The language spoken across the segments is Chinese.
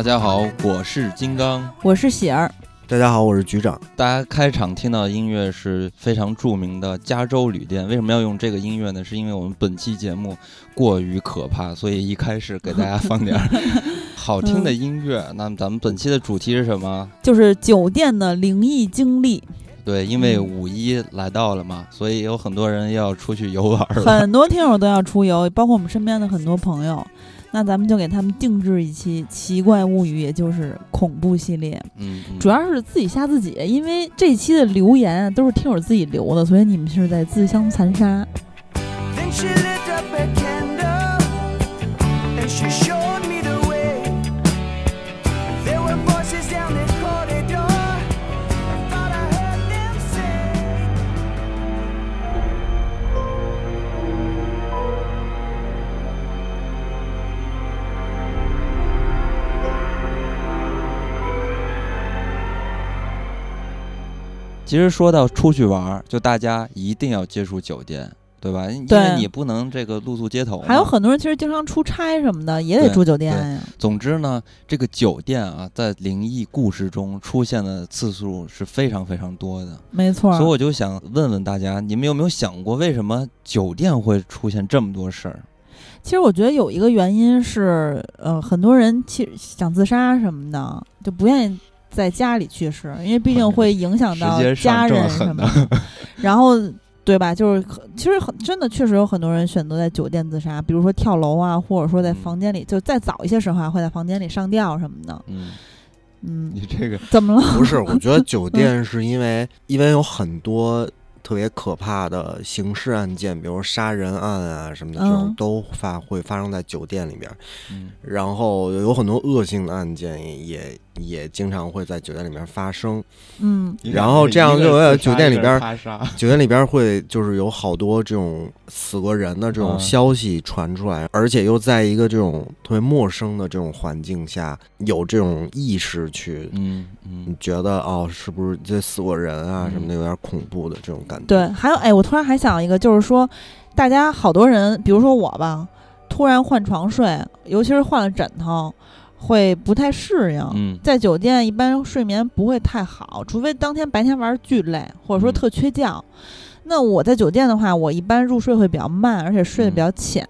大家好，我是金刚，我是喜儿。大家好，我是局长。大家开场听到的音乐是非常著名的《加州旅店》。为什么要用这个音乐呢？是因为我们本期节目过于可怕，所以一开始给大家放点 好听的音乐。那么咱们本期的主题是什么？就是酒店的灵异经历。对，因为五一来到了嘛，所以有很多人要出去游玩了。很多听友都要出游，包括我们身边的很多朋友。那咱们就给他们定制一期《奇怪物语》，也就是恐怖系列。嗯，主要是自己吓自己，因为这期的留言都是听友自己留的，所以你们是在自相残杀。其实说到出去玩，就大家一定要接触酒店，对吧？因为你不能这个露宿街头。还有很多人其实经常出差什么的，也得住酒店呀。总之呢，这个酒店啊，在灵异故事中出现的次数是非常非常多的。没错。所以我就想问问大家，你们有没有想过，为什么酒店会出现这么多事儿？其实我觉得有一个原因是，呃，很多人其实想自杀什么的，就不愿意。在家里去世，因为毕竟会影响到家人什么的，然后对吧？就是其实很真的，确实有很多人选择在酒店自杀，比如说跳楼啊，或者说在房间里，就再早一些时候啊会在房间里上吊什么的。嗯嗯，你这个怎么了？不是，我觉得 酒店是因为因为有很多特别可怕的刑事案件，比如杀人案啊什么的，这种都发会发生在酒店里边。嗯，然后有很多恶性的案件也。也经常会在酒店里面发生，嗯，然后这样就在酒店里边，酒店里边会就是有好多这种死过人的这种消息传出来，而且又在一个这种特别陌生的这种环境下，有这种意识去，嗯嗯，觉得哦，是不是这死过人啊什么的，有点恐怖的这种感觉。对，还有哎，我突然还想一个，就是说，大家好多人，比如说我吧，突然换床睡，尤其是换了枕头。会不太适应，在酒店一般睡眠不会太好，除非当天白天玩巨累，或者说特缺觉。那我在酒店的话，我一般入睡会比较慢，而且睡得比较浅。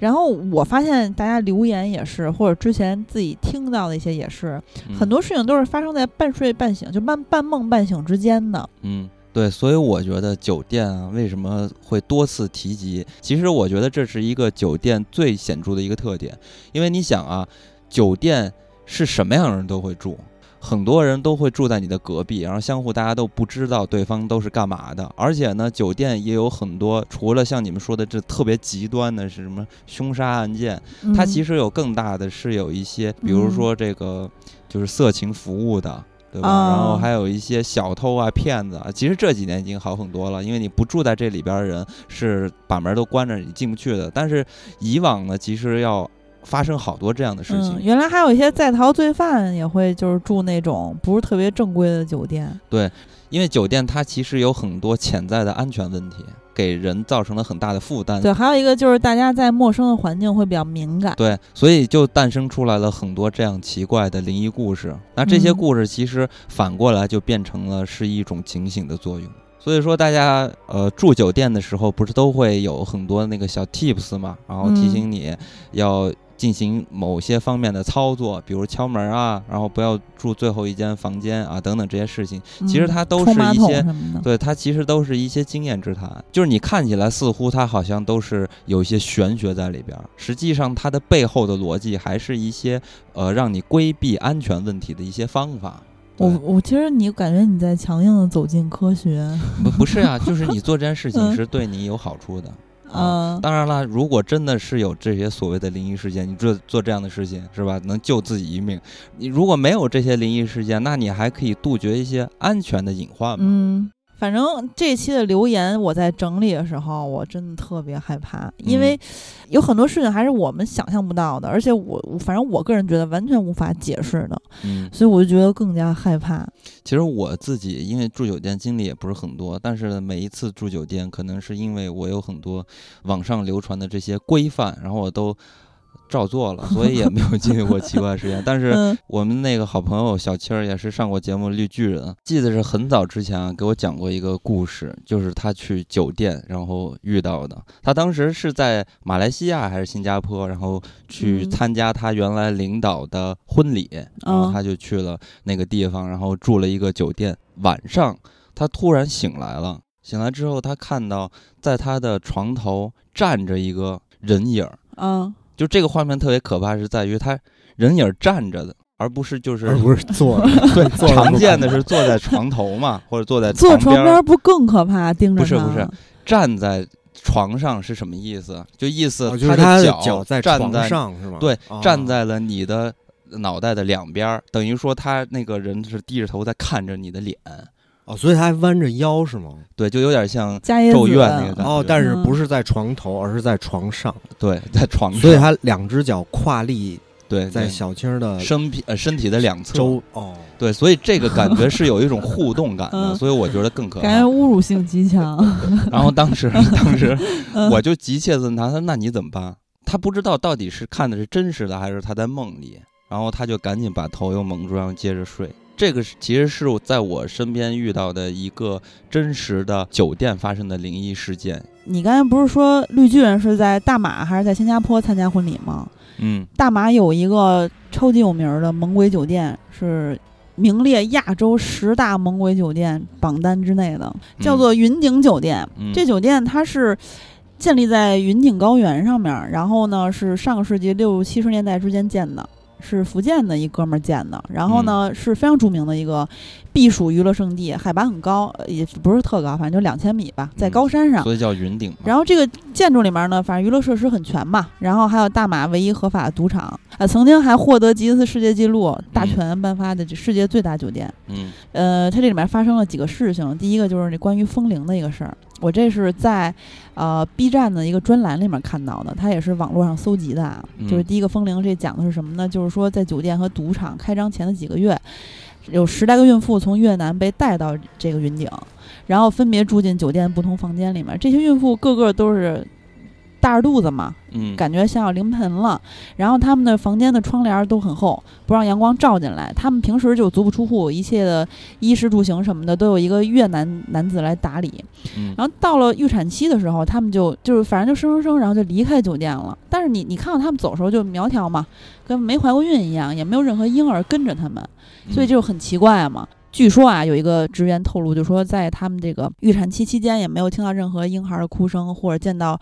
然后我发现大家留言也是，或者之前自己听到的一些也是，很多事情都是发生在半睡半醒，就半半梦半醒之间的。嗯，对，所以我觉得酒店啊为什么会多次提及？其实我觉得这是一个酒店最显著的一个特点，因为你想啊。酒店是什么样的人都会住，很多人都会住在你的隔壁，然后相互大家都不知道对方都是干嘛的。而且呢，酒店也有很多，除了像你们说的这特别极端的是什么凶杀案件，它其实有更大的是有一些，比如说这个就是色情服务的，对吧？然后还有一些小偷啊、骗子啊。其实这几年已经好很多了，因为你不住在这里边的人是把门都关着，你进不去的。但是以往呢，其实要。发生好多这样的事情。原来还有一些在逃罪犯也会就是住那种不是特别正规的酒店。对，因为酒店它其实有很多潜在的安全问题，给人造成了很大的负担。对，还有一个就是大家在陌生的环境会比较敏感。对，所以就诞生出来了很多这样奇怪的灵异故事。那这些故事其实反过来就变成了是一种警醒的作用。所以说，大家呃住酒店的时候，不是都会有很多那个小 tips 嘛，然后提醒你要。进行某些方面的操作，比如敲门啊，然后不要住最后一间房间啊，等等这些事情，其实它都是一些，对它其实都是一些经验之谈。就是你看起来似乎它好像都是有一些玄学在里边，实际上它的背后的逻辑还是一些呃让你规避安全问题的一些方法。我我其实你感觉你在强硬的走进科学？不不是啊，就是你做这件事情是对你有好处的。嗯，当然了，如果真的是有这些所谓的灵异事件，你做做这样的事情是吧，能救自己一命。你如果没有这些灵异事件，那你还可以杜绝一些安全的隐患嘛。嗯。反正这期的留言我在整理的时候，我真的特别害怕，因为有很多事情还是我们想象不到的，而且我反正我个人觉得完全无法解释的，嗯，所以我就觉得更加害怕。其实我自己因为住酒店经历也不是很多，但是每一次住酒店，可能是因为我有很多网上流传的这些规范，然后我都照做了，所以也没有 经历过奇怪事件。但是我们那个好朋友小七儿也是上过节目《绿巨人》，记得是很早之前给我讲过一个故事，就是他去酒店然后遇到的。他当时是在马来西亚还是新加坡，然后去参加他原来领导的婚礼，然后他就去了那个地方，然后住了一个酒店。晚上他突然醒来了，醒来之后他看到在他的床头站着一个人影儿，嗯。就这个画面特别可怕，是在于他人影站着的，而不是就是而不是坐。对，常见的是坐在床头嘛，或者坐在坐床边不更可怕？盯着不是不是，站在床上是什么意思？就意思他的脚在站在上是吗？对，站在了你的脑袋的两边，等于说他那个人是低着头在看着你的脸。哦，所以他还弯着腰是吗？对，就有点像咒怨那个感觉哦，但是不是在床头，而是在床上。对，在床上。所以他两只脚跨立，对，在小青的身体呃身体的两侧。周哦，对，所以这个感觉是有一种互动感的，所以我觉得更可怕。感觉侮辱性极强。然后当时当时 我就急切问他，他说：“那你怎么办？”他不知道到底是看的是真实的还是他在梦里，然后他就赶紧把头又蒙住，然后接着睡。这个其实是在我身边遇到的一个真实的酒店发生的灵异事件。你刚才不是说绿巨人是在大马还是在新加坡参加婚礼吗？嗯，大马有一个超级有名的猛鬼酒店，是名列亚洲十大猛鬼酒店榜单之内的，叫做云顶酒店。这酒店它是建立在云顶高原上面，然后呢是上个世纪六七十年代之间建的。是福建的一哥们儿建的，然后呢是非常著名的一个避暑娱乐胜地，海拔很高，也不是特高，反正就两千米吧，在高山上，所以叫云顶。然后这个建筑里面呢，反正娱乐设施很全嘛，然后还有大马唯一合法的赌场，啊，曾经还获得吉尼斯世界纪录，大全颁发的世界最大酒店。嗯，呃，它这里面发生了几个事情，第一个就是那关于风铃的一个事儿。我这是在，呃，B 站的一个专栏里面看到的，它也是网络上搜集的啊。就是第一个风铃，这讲的是什么呢？就是说在酒店和赌场开张前的几个月，有十来个孕妇从越南被带到这个云顶，然后分别住进酒店不同房间里面。这些孕妇个个都是。大着肚子嘛，嗯，感觉像要临盆了。然后他们的房间的窗帘都很厚，不让阳光照进来。他们平时就足不出户，一切的衣食住行什么的都有一个越南男子来打理。然后到了预产期的时候，他们就就是反正就生生生，然后就离开酒店了。但是你你看到他们走的时候就苗条嘛，跟没怀过孕一样，也没有任何婴儿跟着他们，所以就很奇怪嘛。据说啊，有一个职员透露，就说在他们这个预产期期间，也没有听到任何婴孩的哭声，或者见到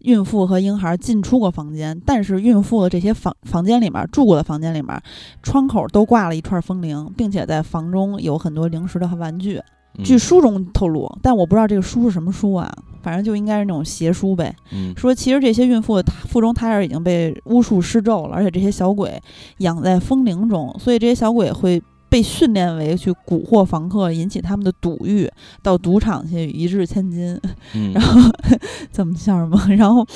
孕妇和婴孩进出过房间。但是孕妇的这些房房间里面住过的房间里面，窗口都挂了一串风铃，并且在房中有很多零食的玩具。据书中透露，但我不知道这个书是什么书啊，反正就应该是那种邪书呗。说其实这些孕妇腹中胎儿已经被巫术施咒了，而且这些小鬼养在风铃中，所以这些小鬼会。被训练为去蛊惑房客，引起他们的赌欲，到赌场去一掷千金。然后 怎么笑什么？然后，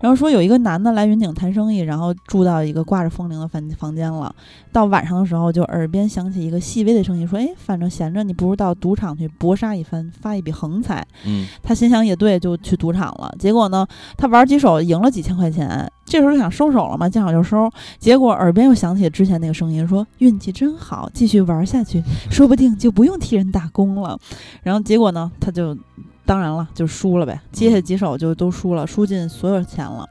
然后说有一个男的来云顶谈生意，然后住到一个挂着风铃的房房间了。到晚上的时候，就耳边响起一个细微的声音，说：“哎，反正闲着，你不如到赌场去搏杀一番，发一笔横财。”嗯，他心想也对，就去赌场了。结果呢，他玩几手赢了几千块钱。这时候就想收手了嘛，见好就收。结果耳边又响起之前那个声音，说：“运气真好，继续玩下去，说不定就不用替人打工了。”然后结果呢，他就当然了，就输了呗。接下几手就都输了，输尽所有钱了。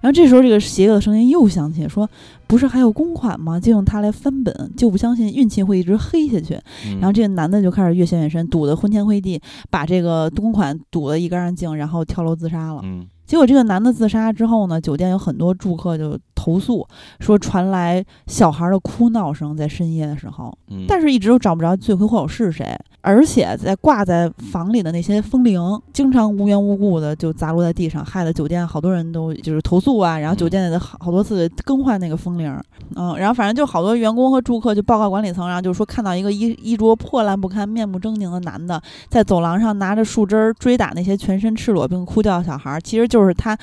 然后这时候这个邪恶的声音又响起，说：“不是还有公款吗？就用它来翻本，就不相信运气会一直黑下去。”然后这个男的就开始越陷越深，赌得昏天黑地，把这个公款赌得一干二净，然后跳楼自杀了。结果这个男的自杀之后呢，酒店有很多住客就投诉说传来小孩的哭闹声，在深夜的时候，但是一直都找不着罪魁祸首是谁，而且在挂在房里的那些风铃，经常无缘无故的就砸落在地上，害得酒店好多人都就是投诉啊，然后酒店的好好多次更换那个风铃，嗯，然后反正就好多员工和住客就报告管理层，然后就说看到一个衣衣着破烂不堪、面目狰狞的男的在走廊上拿着树枝追打那些全身赤裸并哭叫的小孩，其实。就是他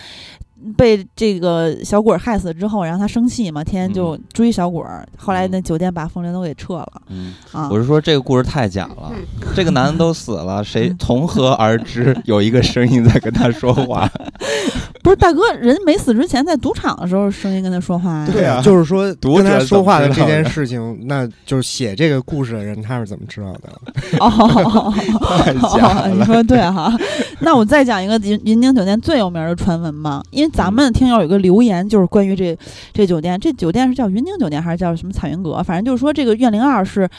被这个小鬼害死之后，然后他生气嘛，天天就追小鬼。后来那酒店把风铃都给撤了。嗯啊，我是说这个故事太假了。这个男的都死了，谁从何而知 有一个声音在跟他说话？不是大哥，人没死之前在赌场的时候声音跟他说话呀。对啊，就是说 跟他说话的这件事情，那就是写这个故事的人他是怎么知道的？哦，你说对哈。那我再讲一个云云顶酒店最有名的传闻吧，因为咱们听友有个留言，就是关于这这酒店，这酒店是叫云顶酒店还是叫什么彩云阁？反正就是说这个怨灵二是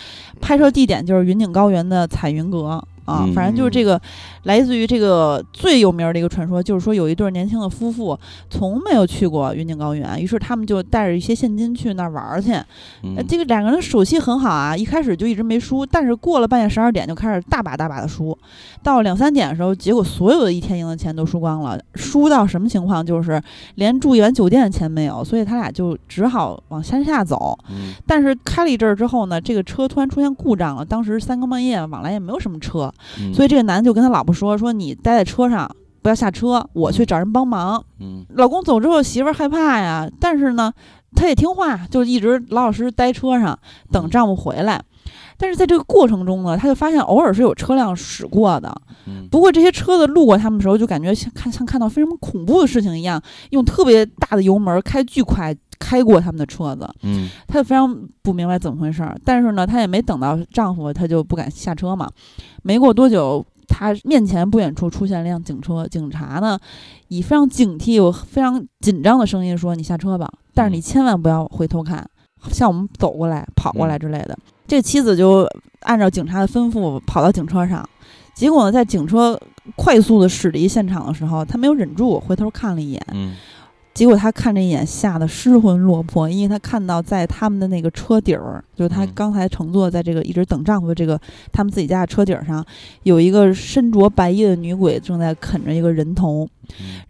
拍摄地点就是云顶高原的彩云阁。啊，反正就是这个，来自于这个最有名的一个传说，就是说有一对年轻的夫妇从没有去过云顶高原，于是他们就带着一些现金去那儿玩去。呃，这个两个人手气很好啊，一开始就一直没输，但是过了半夜十二点就开始大把大把的输，到两三点的时候，结果所有的一天赢的钱都输光了，输到什么情况？就是连住一晚酒店的钱没有，所以他俩就只好往山下走。但是开了一阵儿之后呢，这个车突然出现故障了，当时三更半夜，往来也没有什么车。所以这个男的就跟他老婆说：“说你待在车上，不要下车，我去找人帮忙。”嗯，老公走之后，媳妇儿害怕呀，但是呢，她也听话，就一直老老实实待车上等丈夫回来。但是在这个过程中呢，她就发现偶尔是有车辆驶过的。不过这些车子路过他们的时候，就感觉像看像看到非常恐怖的事情一样，用特别大的油门开巨快。开过他们的车子，嗯，她就非常不明白怎么回事儿，但是呢，她也没等到丈夫，她就不敢下车嘛。没过多久，她面前不远处出现了辆警车，警察呢以非常警惕、又非常紧张的声音说：“你下车吧，但是你千万不要回头看，向我们走过来、跑过来之类的。”这妻子就按照警察的吩咐跑到警车上，结果呢，在警车快速的驶离现场的时候，他没有忍住回头看了一眼，嗯。结果他看这一眼，吓得失魂落魄，因为他看到在他们的那个车底儿，就是他刚才乘坐在这个一直等丈夫的这个他们自己家的车顶上，有一个身着白衣的女鬼正在啃着一个人头。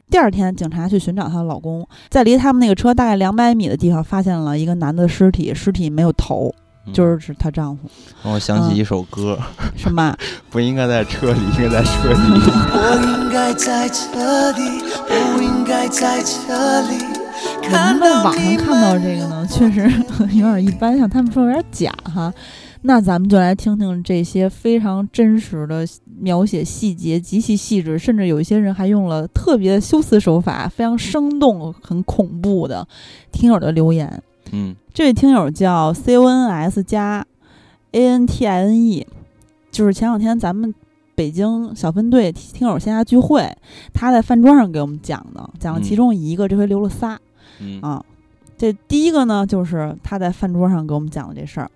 第二天，警察去寻找她的老公，在离他们那个车大概两百米的地方，发现了一个男的尸体，尸体没有头。就是是她丈夫，让我想起一首歌，什么？不应该在车里，应该在车里。不应该在车里，不应该在这里。我们在网上看到这个呢，确实有点一般，像他们说有点假哈。那咱们就来听听这些非常真实的描写细节，极其细致，甚至有一些人还用了特别的修辞手法，非常生动、很恐怖的听友的留言。嗯，这位听友叫 C O N S 加 A N T I N E，就是前两天咱们北京小分队听友线下聚会，他在饭桌上给我们讲的，讲了其中一个，这回留了仨。啊，这第一个呢，就是他在饭桌上给我们讲的这事儿。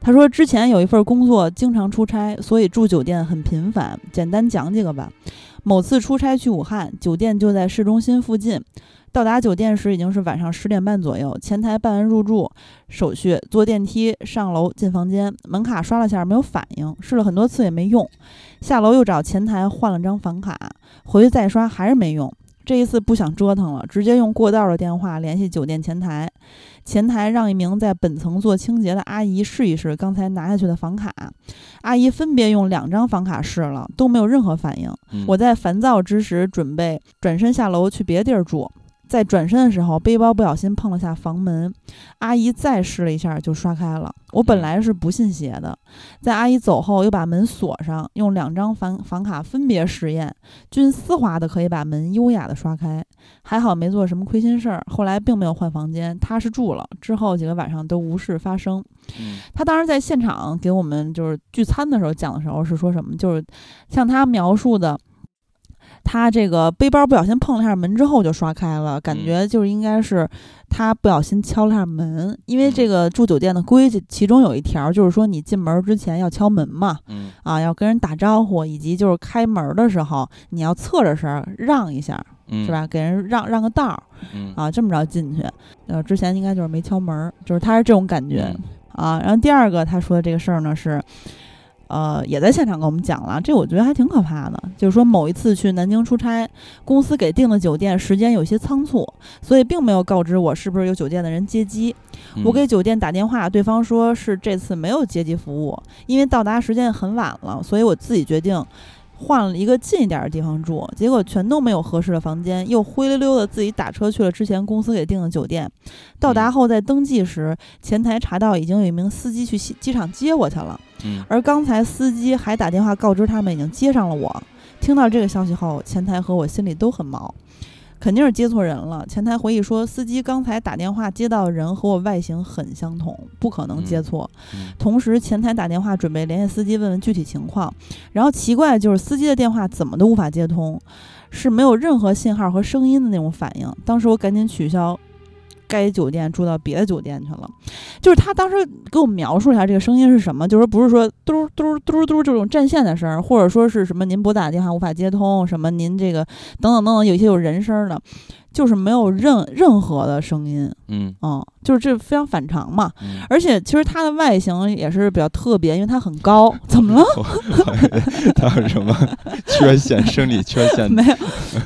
他说之前有一份工作，经常出差，所以住酒店很频繁。简单讲几个吧。某次出差去武汉，酒店就在市中心附近。到达酒店时已经是晚上十点半左右，前台办完入住手续，坐电梯上楼进房间，门卡刷了下没有反应，试了很多次也没用，下楼又找前台换了张房卡，回去再刷还是没用。这一次不想折腾了，直接用过道的电话联系酒店前台，前台让一名在本层做清洁的阿姨试一试刚才拿下去的房卡，阿姨分别用两张房卡试了，都没有任何反应。我在烦躁之时，准备转身下楼去别地儿住。在转身的时候，背包不小心碰了下房门，阿姨再试了一下就刷开了。我本来是不信邪的，在阿姨走后又把门锁上，用两张房房卡分别实验，均丝滑的可以把门优雅的刷开。还好没做什么亏心事儿，后来并没有换房间，踏实住了。之后几个晚上都无事发生。他当时在现场给我们就是聚餐的时候讲的时候是说什么，就是像他描述的。他这个背包不小心碰了下门之后就刷开了，感觉就是应该是他不小心敲了下门，因为这个住酒店的规矩，其中有一条就是说你进门之前要敲门嘛，啊，要跟人打招呼，以及就是开门的时候你要侧着身让一下，是吧？给人让让个道儿，啊，这么着进去。呃，之前应该就是没敲门，就是他是这种感觉啊。然后第二个他说的这个事儿呢是。呃，也在现场跟我们讲了，这我觉得还挺可怕的。就是说，某一次去南京出差，公司给订的酒店时间有些仓促，所以并没有告知我是不是有酒店的人接机。我给酒店打电话，对方说是这次没有接机服务，因为到达时间很晚了，所以我自己决定。换了一个近一点的地方住，结果全都没有合适的房间，又灰溜溜的自己打车去了之前公司给订的酒店。到达后在登记时，前台查到已经有一名司机去机场接我去了。而刚才司机还打电话告知他们已经接上了我。听到这个消息后，前台和我心里都很毛。肯定是接错人了。前台回忆说，司机刚才打电话接到人和我外形很相同，不可能接错。同时，前台打电话准备联系司机问问具体情况，然后奇怪就是司机的电话怎么都无法接通，是没有任何信号和声音的那种反应。当时我赶紧取消。该酒店住到别的酒店去了，就是他当时给我描述一下这个声音是什么，就是不是说嘟嘟嘟嘟这种占线的声，或者说是什么您拨打电话无法接通，什么您这个等等等等，有一些有人声的，就是没有任任何的声音，嗯嗯，就是这非常反常嘛。而且其实它的外形也是比较特别，因为它很高，怎么了？它有什么缺陷？生理缺陷？没有，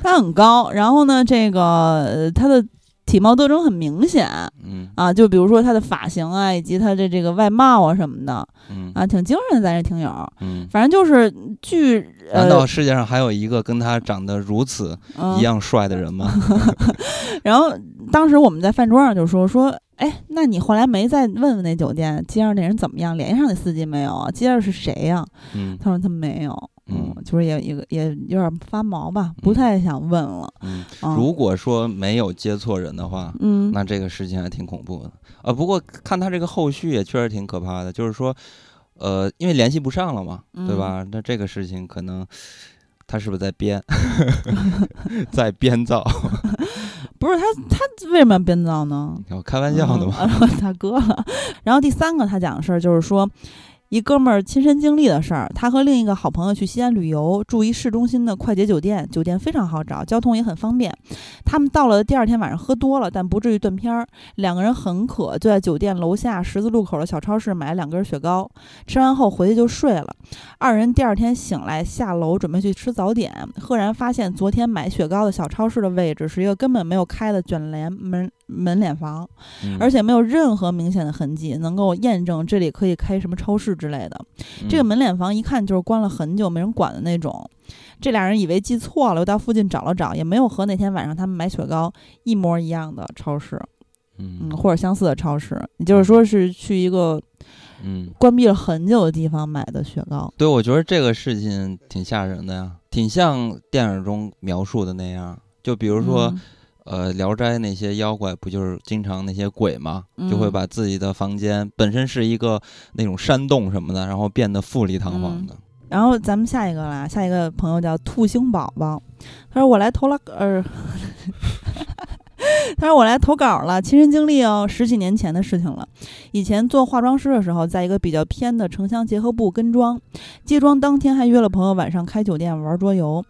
它很高。然后呢，这个它的。体貌特征很明显，嗯啊，就比如说他的发型啊，以及他的这个外貌啊什么的，嗯啊，挺精神的，咱这听友，嗯，反正就是据，难道世界上还有一个跟他长得如此一样帅的人吗？然后当时我们在饭桌上就说说，哎，那你后来没再问问那酒店接上那人怎么样，联系上那司机没有啊？接着是谁呀？嗯，他说他没有。嗯，就是也也也有点发毛吧，不太想问了。嗯，如果说没有接错人的话，嗯，那这个事情还挺恐怖的。呃，不过看他这个后续也确实挺可怕的，就是说，呃，因为联系不上了嘛，对吧？那这个事情可能他是不是在编，在编造？不是他，他为什么要编造呢？我开玩笑的嘛，大哥。然后第三个他讲的事儿就是说。一哥们儿亲身经历的事儿，他和另一个好朋友去西安旅游，住一市中心的快捷酒店，酒店非常好找，交通也很方便。他们到了第二天晚上喝多了，但不至于断片儿。两个人很渴，就在酒店楼下十字路口的小超市买了两根雪糕，吃完后回去就睡了。二人第二天醒来下楼准备去吃早点，赫然发现昨天买雪糕的小超市的位置是一个根本没有开的卷帘门。门脸房，而且没有任何明显的痕迹，能够验证这里可以开什么超市之类的。这个门脸房一看就是关了很久没人管的那种。这俩人以为记错了，又到附近找了找，也没有和那天晚上他们买雪糕一模一样的超市，嗯，或者相似的超市。也就是说是去一个嗯关闭了很久的地方买的雪糕。对，我觉得这个事情挺吓人的呀，挺像电影中描述的那样。就比如说。呃，《聊斋》那些妖怪不就是经常那些鬼嘛，就会把自己的房间本身是一个那种山洞什么的，然后变得富丽堂皇的。然后咱们下一个啦，下一个朋友叫兔星宝宝，他说我来投了，呃，他说我来投稿了，亲身经历哦，十几年前的事情了。以前做化妆师的时候，在一个比较偏的城乡结合部跟妆，接妆当天还约了朋友晚上开酒店玩桌游。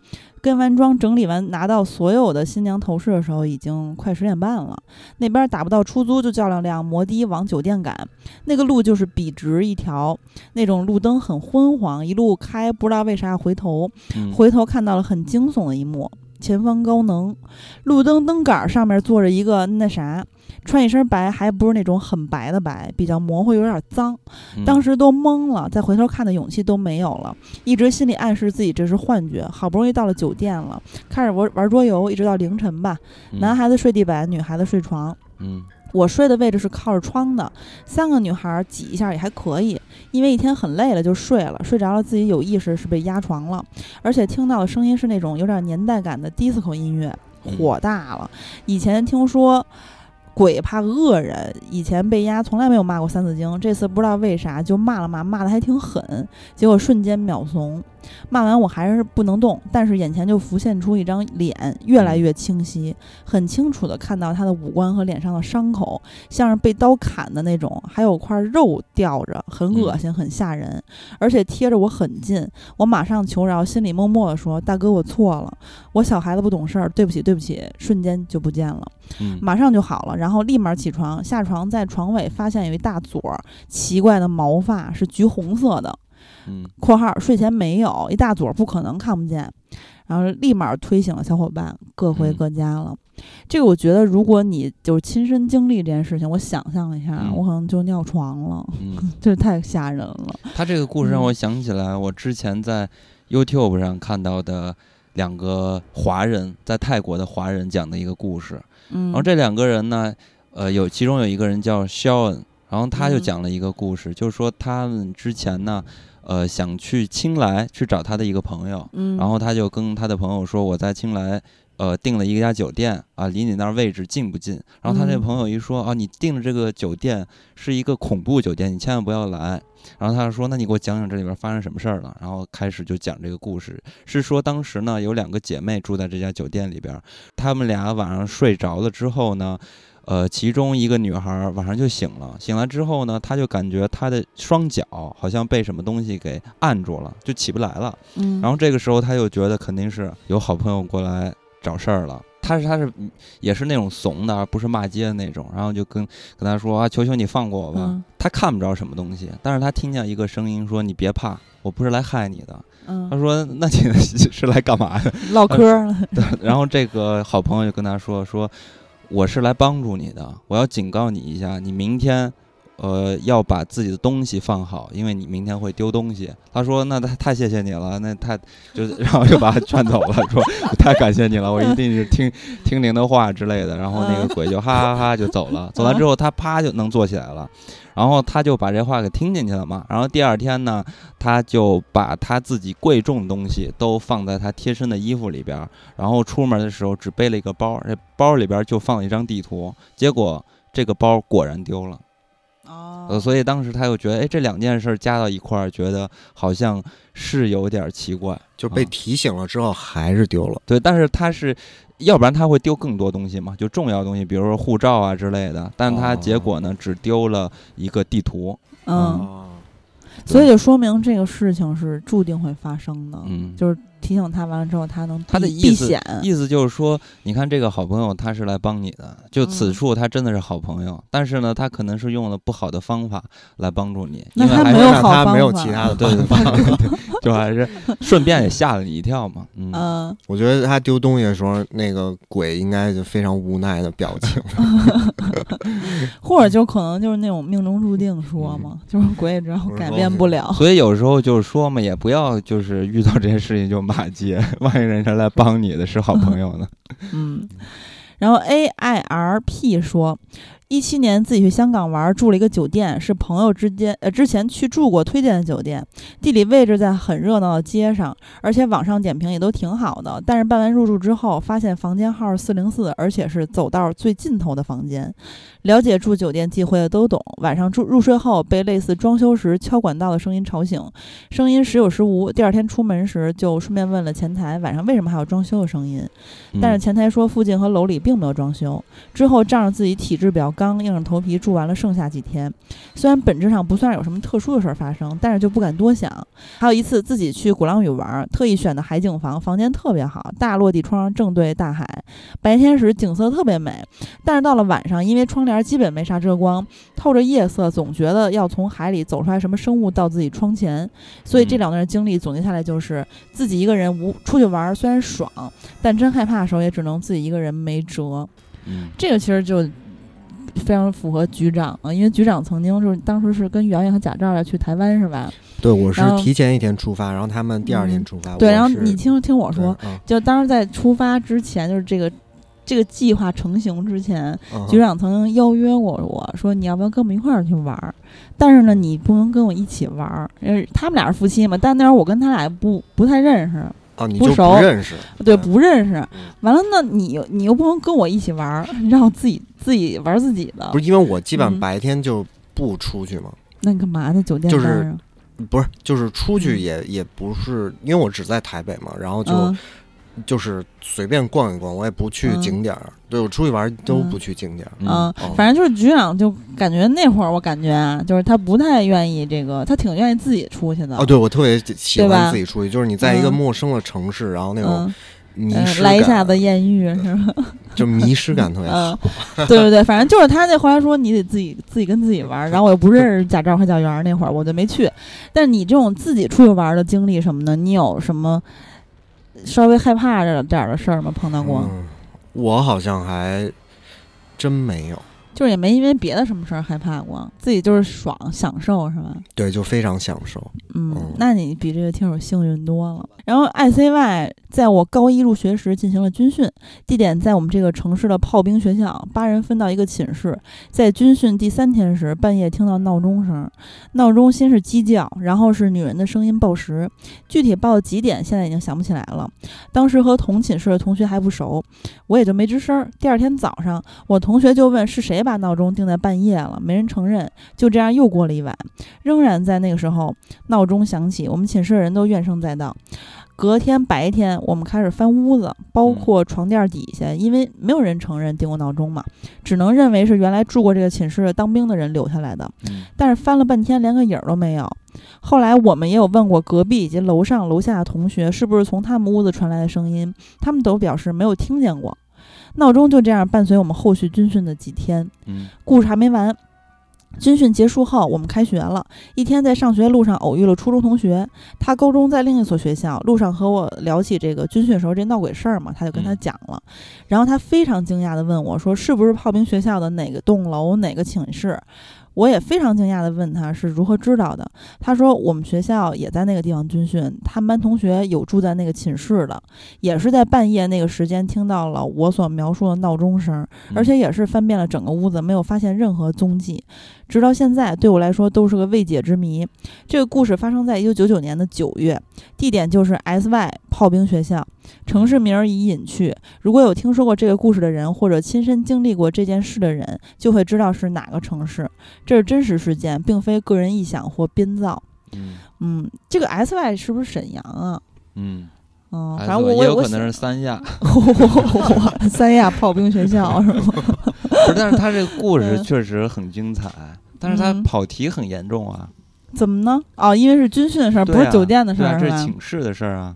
跟完妆，整理完，拿到所有的新娘头饰的时候，已经快十点半了。那边打不到出租，就叫了辆摩的往酒店赶。那个路就是笔直一条，那种路灯很昏黄，一路开，不知道为啥要回头。回头看到了很惊悚的一幕：前方高能，路灯灯杆上面坐着一个那啥。穿一身白，还不是那种很白的白，比较模糊，有点脏。当时都懵了，再回头看的勇气都没有了，一直心里暗示自己这是幻觉。好不容易到了酒店了，开始玩玩桌游，一直到凌晨吧。男孩子睡地板，女孩子睡床。嗯，我睡的位置是靠着窗的。三个女孩挤一下也还可以，因为一天很累了就睡了。睡着了，自己有意识是被压床了，而且听到的声音是那种有点年代感的 disco 音乐，火大了。以前听说。鬼怕恶人，以前被压从来没有骂过三字经，这次不知道为啥就骂了骂，骂的还挺狠，结果瞬间秒怂。骂完我还是不能动，但是眼前就浮现出一张脸，越来越清晰，很清楚的看到他的五官和脸上的伤口，像是被刀砍的那种，还有块肉吊着，很恶心，很吓人，而且贴着我很近。我马上求饶，心里默默的说：“大哥，我错了，我小孩子不懂事儿，对不起，对不起。”瞬间就不见了，马上就好了，然后立马起床，下床在床尾发现有一大撮奇怪的毛发，是橘红色的。嗯，括号睡前没有一大撮，不可能看不见，然后立马推醒了小伙伴，各回各家了。这个我觉得，如果你就是亲身经历这件事情，我想象一下，我可能就尿床了，这 太吓人了。他这个故事让我想起来，我之前在 YouTube 上看到的两个华人在泰国的华人讲的一个故事。嗯，然后这两个人呢，呃，有其中有一个人叫肖恩，然后他就讲了一个故事，就是说他们之前呢。呃，想去青莱去找他的一个朋友，嗯然后他就跟他的朋友说：“我在青莱呃订了一家酒店啊，离你那儿位置近不近？然后他那朋友一说啊，你订的这个酒店是一个恐怖酒店，你千万不要来。然后他就说，那你给我讲讲这里边发生什么事儿了？然后开始就讲这个故事，是说当时呢有两个姐妹住在这家酒店里边，她们俩晚上睡着了之后呢。呃，其中一个女孩晚上就醒了，醒来之后呢，她就感觉她的双脚好像被什么东西给按住了，就起不来了。嗯，然后这个时候她就觉得肯定是有好朋友过来找事儿了。她是她是也是那种怂的，而不是骂街的那种。然后就跟跟她说啊，求求你放过我吧。她看不着什么东西，但是她听见一个声音说：“你别怕，我不是来害你的。”嗯，她说：“那你 是来干嘛的？”唠嗑。对，然后这个好朋友就跟她说说。我是来帮助你的，我要警告你一下，你明天，呃，要把自己的东西放好，因为你明天会丢东西。他说：“那太太谢谢你了，那太就然后就把他劝走了，说太感谢你了，我一定是听听您的话之类的。”然后那个鬼就哈哈哈就走了，走完之后他啪就能坐起来了。然后他就把这话给听进去了嘛。然后第二天呢，他就把他自己贵重的东西都放在他贴身的衣服里边。然后出门的时候只背了一个包，这包里边就放了一张地图。结果这个包果然丢了。哦。所以当时他又觉得，哎，这两件事加到一块儿，觉得好像是有点奇怪。就被提醒了之后还是丢了。对，但是他是。要不然他会丢更多东西嘛？就重要东西，比如说护照啊之类的。但他结果呢，只丢了一个地图。嗯，所以就说明这个事情是注定会发生的。嗯，就是。提醒他完了之后，他能他的意思意思就是说，你看这个好朋友他是来帮你的，就此处他真的是好朋友。但是呢，他可能是用了不好的方法来帮助你，因为还是他没有其他的对对，就还是顺便也吓了你一跳嘛。嗯，我觉得他丢东西的时候，那个鬼应该就非常无奈的表情，或者就可能就是那种命中注定说嘛，就是鬼也知道改变不了。所以有时候就是说嘛，也不要就是遇到这些事情就骂。街，万一人家来帮你的是好朋友呢？嗯，然后 A I R P 说。一七年自己去香港玩，住了一个酒店，是朋友之间呃之前去住过推荐的酒店，地理位置在很热闹的街上，而且网上点评也都挺好的。但是办完入住之后，发现房间号是四零四，而且是走道最尽头的房间。了解住酒店忌讳的都懂，晚上住入睡后被类似装修时敲管道的声音吵醒，声音时有时无。第二天出门时就顺便问了前台晚上为什么还有装修的声音，但是前台说附近和楼里并没有装修。之后仗着自己体质比较。刚硬着头皮住完了剩下几天，虽然本质上不算有什么特殊的事儿发生，但是就不敢多想。还有一次自己去鼓浪屿玩，特意选的海景房，房间特别好，大落地窗正对大海，白天时景色特别美。但是到了晚上，因为窗帘基本没啥遮光，透着夜色，总觉得要从海里走出来什么生物到自己窗前。所以这两段经历总结下来就是，自己一个人无出去玩虽然爽，但真害怕的时候也只能自己一个人没辙。嗯，这个其实就。非常符合局长啊，因为局长曾经就是当时是跟圆圆和贾兆要去台湾是吧？对，我是提前一天出发，然后他们第二天出发。对，然后你听听我说，就当时在出发之前，就是这个这个计划成型之前，局长曾经邀约过我说，你要不要跟我们一块儿去玩儿？但是呢，你不能跟我一起玩儿，因为他们俩是夫妻嘛。但那会儿我跟他俩不不太认识。啊，你不熟，不认识，对，不认识。完了，那你你又不能跟我一起玩儿，让我自己自己玩自己的。不是因为我基本上白天就不出去嘛。那你干嘛呢酒店就是，不是，就是出去也也不是，因为我只在台北嘛，然后就。就是随便逛一逛，我也不去景点儿。对我出去玩都不去景点儿。嗯，反正就是局长就感觉那会儿，我感觉啊，就是他不太愿意这个，他挺愿意自己出去的。哦，对，我特别喜欢自己出去，就是你在一个陌生的城市，然后那种迷失来一下子艳遇是吧？就迷失感特别好。对对对，反正就是他那后来说你得自己自己跟自己玩，然后我又不认识贾兆和贾元那会儿，我就没去。但是你这种自己出去玩的经历什么的，你有什么？稍微害怕这点儿的事儿吗？碰到过？我好像还真没有。就是也没因为别的什么事儿害怕过，自己就是爽享受是吧？对，就非常享受。嗯，那你比这个听友幸运多了。然后 ICY 在我高一入学时进行了军训，地点在我们这个城市的炮兵学校，八人分到一个寝室。在军训第三天时，半夜听到闹钟声，闹钟先是鸡叫，然后是女人的声音报时，具体报几点现在已经想不起来了。当时和同寝室的同学还不熟，我也就没吱声。第二天早上，我同学就问是谁。把闹钟定在半夜了，没人承认。就这样又过了一晚，仍然在那个时候，闹钟响起，我们寝室的人都怨声载道。隔天白天，我们开始翻屋子，包括床垫底下，因为没有人承认定过闹钟嘛，只能认为是原来住过这个寝室的当兵的人留下来的。但是翻了半天，连个影儿都没有。后来我们也有问过隔壁以及楼上楼下的同学，是不是从他们屋子传来的声音，他们都表示没有听见过。闹钟就这样伴随我们后续军训的几天。嗯，故事还没完。军训结束后，我们开学了。一天在上学路上偶遇了初中同学，他高中在另一所学校。路上和我聊起这个军训时候这闹鬼事儿嘛，他就跟他讲了。然后他非常惊讶地问我说：“是不是炮兵学校的哪个栋楼哪个寝室？”我也非常惊讶地问他是如何知道的。他说我们学校也在那个地方军训，他们班同学有住在那个寝室的，也是在半夜那个时间听到了我所描述的闹钟声，而且也是翻遍了整个屋子，没有发现任何踪迹。直到现在，对我来说都是个未解之谜。这个故事发生在一九九九年的九月，地点就是 S.Y 炮兵学校，城市名已隐去。如果有听说过这个故事的人，或者亲身经历过这件事的人，就会知道是哪个城市。这是真实事件，并非个人臆想或编造。嗯嗯，这个 S.Y 是不是沈阳啊？嗯嗯，反正我也有可能是三亚，三亚炮兵学校是吗？不是，但是他这个故事确实很精彩，但是他跑题很严重啊。怎么呢？哦，因为是军训的事儿，不是酒店的事儿，这是寝室的事儿啊。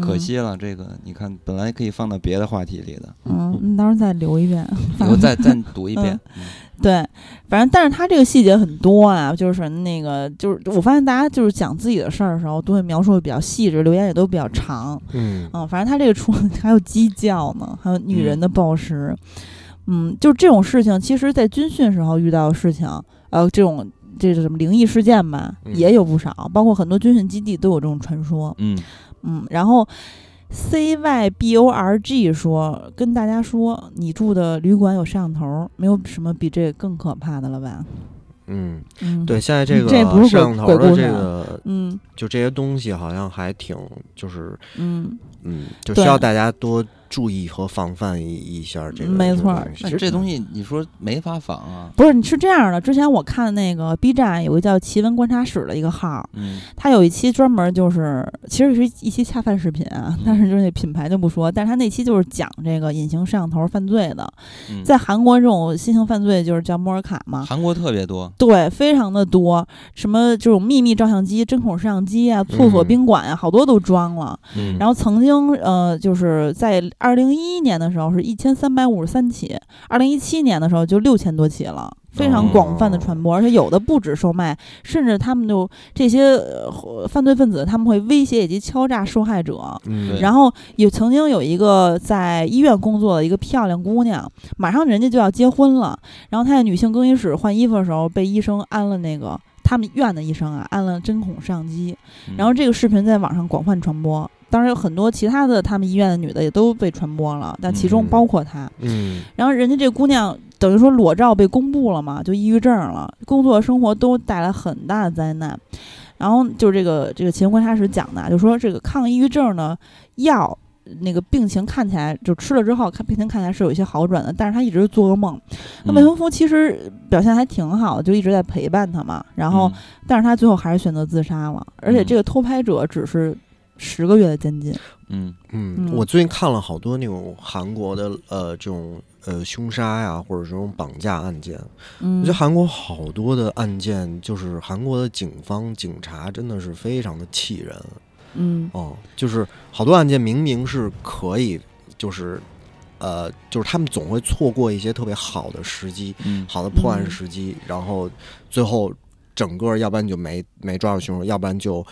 可惜了，这个你看，本来可以放到别的话题里的。嗯，你到时候再留一遍，以后再再读一遍。对，反正但是他这个细节很多啊，就是那个，就是我发现大家就是讲自己的事儿的时候，都会描述的比较细致，留言也都比较长。嗯嗯，反正他这个出还有鸡叫呢，还有女人的暴食。嗯，就这种事情，其实，在军训时候遇到的事情，呃，这种这是什么灵异事件吧，也有不少，包括很多军训基地都有这种传说。嗯嗯，然后 C Y B O R G 说，跟大家说，你住的旅馆有摄像头，没有什么比这更可怕的了吧？嗯嗯，对，现在这个摄像头的这个，嗯，就这些东西好像还挺，就是嗯嗯，就需要大家多。注意和防范一一下这个，没错。其实这东西你说没法防啊？不是，你是这样的。之前我看那个 B 站有个叫奇闻观察室的一个号，嗯，他有一期专门就是，其实是一期恰饭视频啊，但是就是那品牌就不说。但是他那期就是讲这个隐形摄像头犯罪的，在韩国这种新型犯罪就是叫摩尔卡嘛，韩国特别多，对，非常的多。什么这种秘密照相机、针孔摄像机啊、厕所宾馆啊，好多都装了。然后曾经呃，就是在二零一一年的时候是一千三百五十三起，二零一七年的时候就六千多起了，非常广泛的传播，而且有的不止售卖，甚至他们就这些犯罪分子他们会威胁以及敲诈受害者。然后也曾经有一个在医院工作的一个漂亮姑娘，马上人家就要结婚了，然后她在女性更衣室换衣服的时候被医生安了那个他们院的医生啊安了针孔摄像机，然后这个视频在网上广泛传播。当然有很多其他的他们医院的女的也都被传播了，但其中包括她。嗯，然后人家这姑娘等于说裸照被公布了嘛，就抑郁症了，工作生活都带来很大的灾难。然后就这个这个奇闻观察室讲的，就说这个抗抑郁症的药，那个病情看起来就吃了之后，看病情看起来是有一些好转的，但是他一直做噩梦。那未婚夫其实表现还挺好的，就一直在陪伴他嘛。然后，但是他最后还是选择自杀了，而且这个偷拍者只是。十个月的监禁。嗯嗯，我最近看了好多那种韩国的呃这种呃凶杀呀，或者这种绑架案件。嗯，我觉得韩国好多的案件，就是韩国的警方警察真的是非常的气人。嗯哦，就是好多案件明明是可以，就是呃，就是他们总会错过一些特别好的时机，嗯，好的破案时机，然后最后整个要不然就没没抓住凶手，要不然就。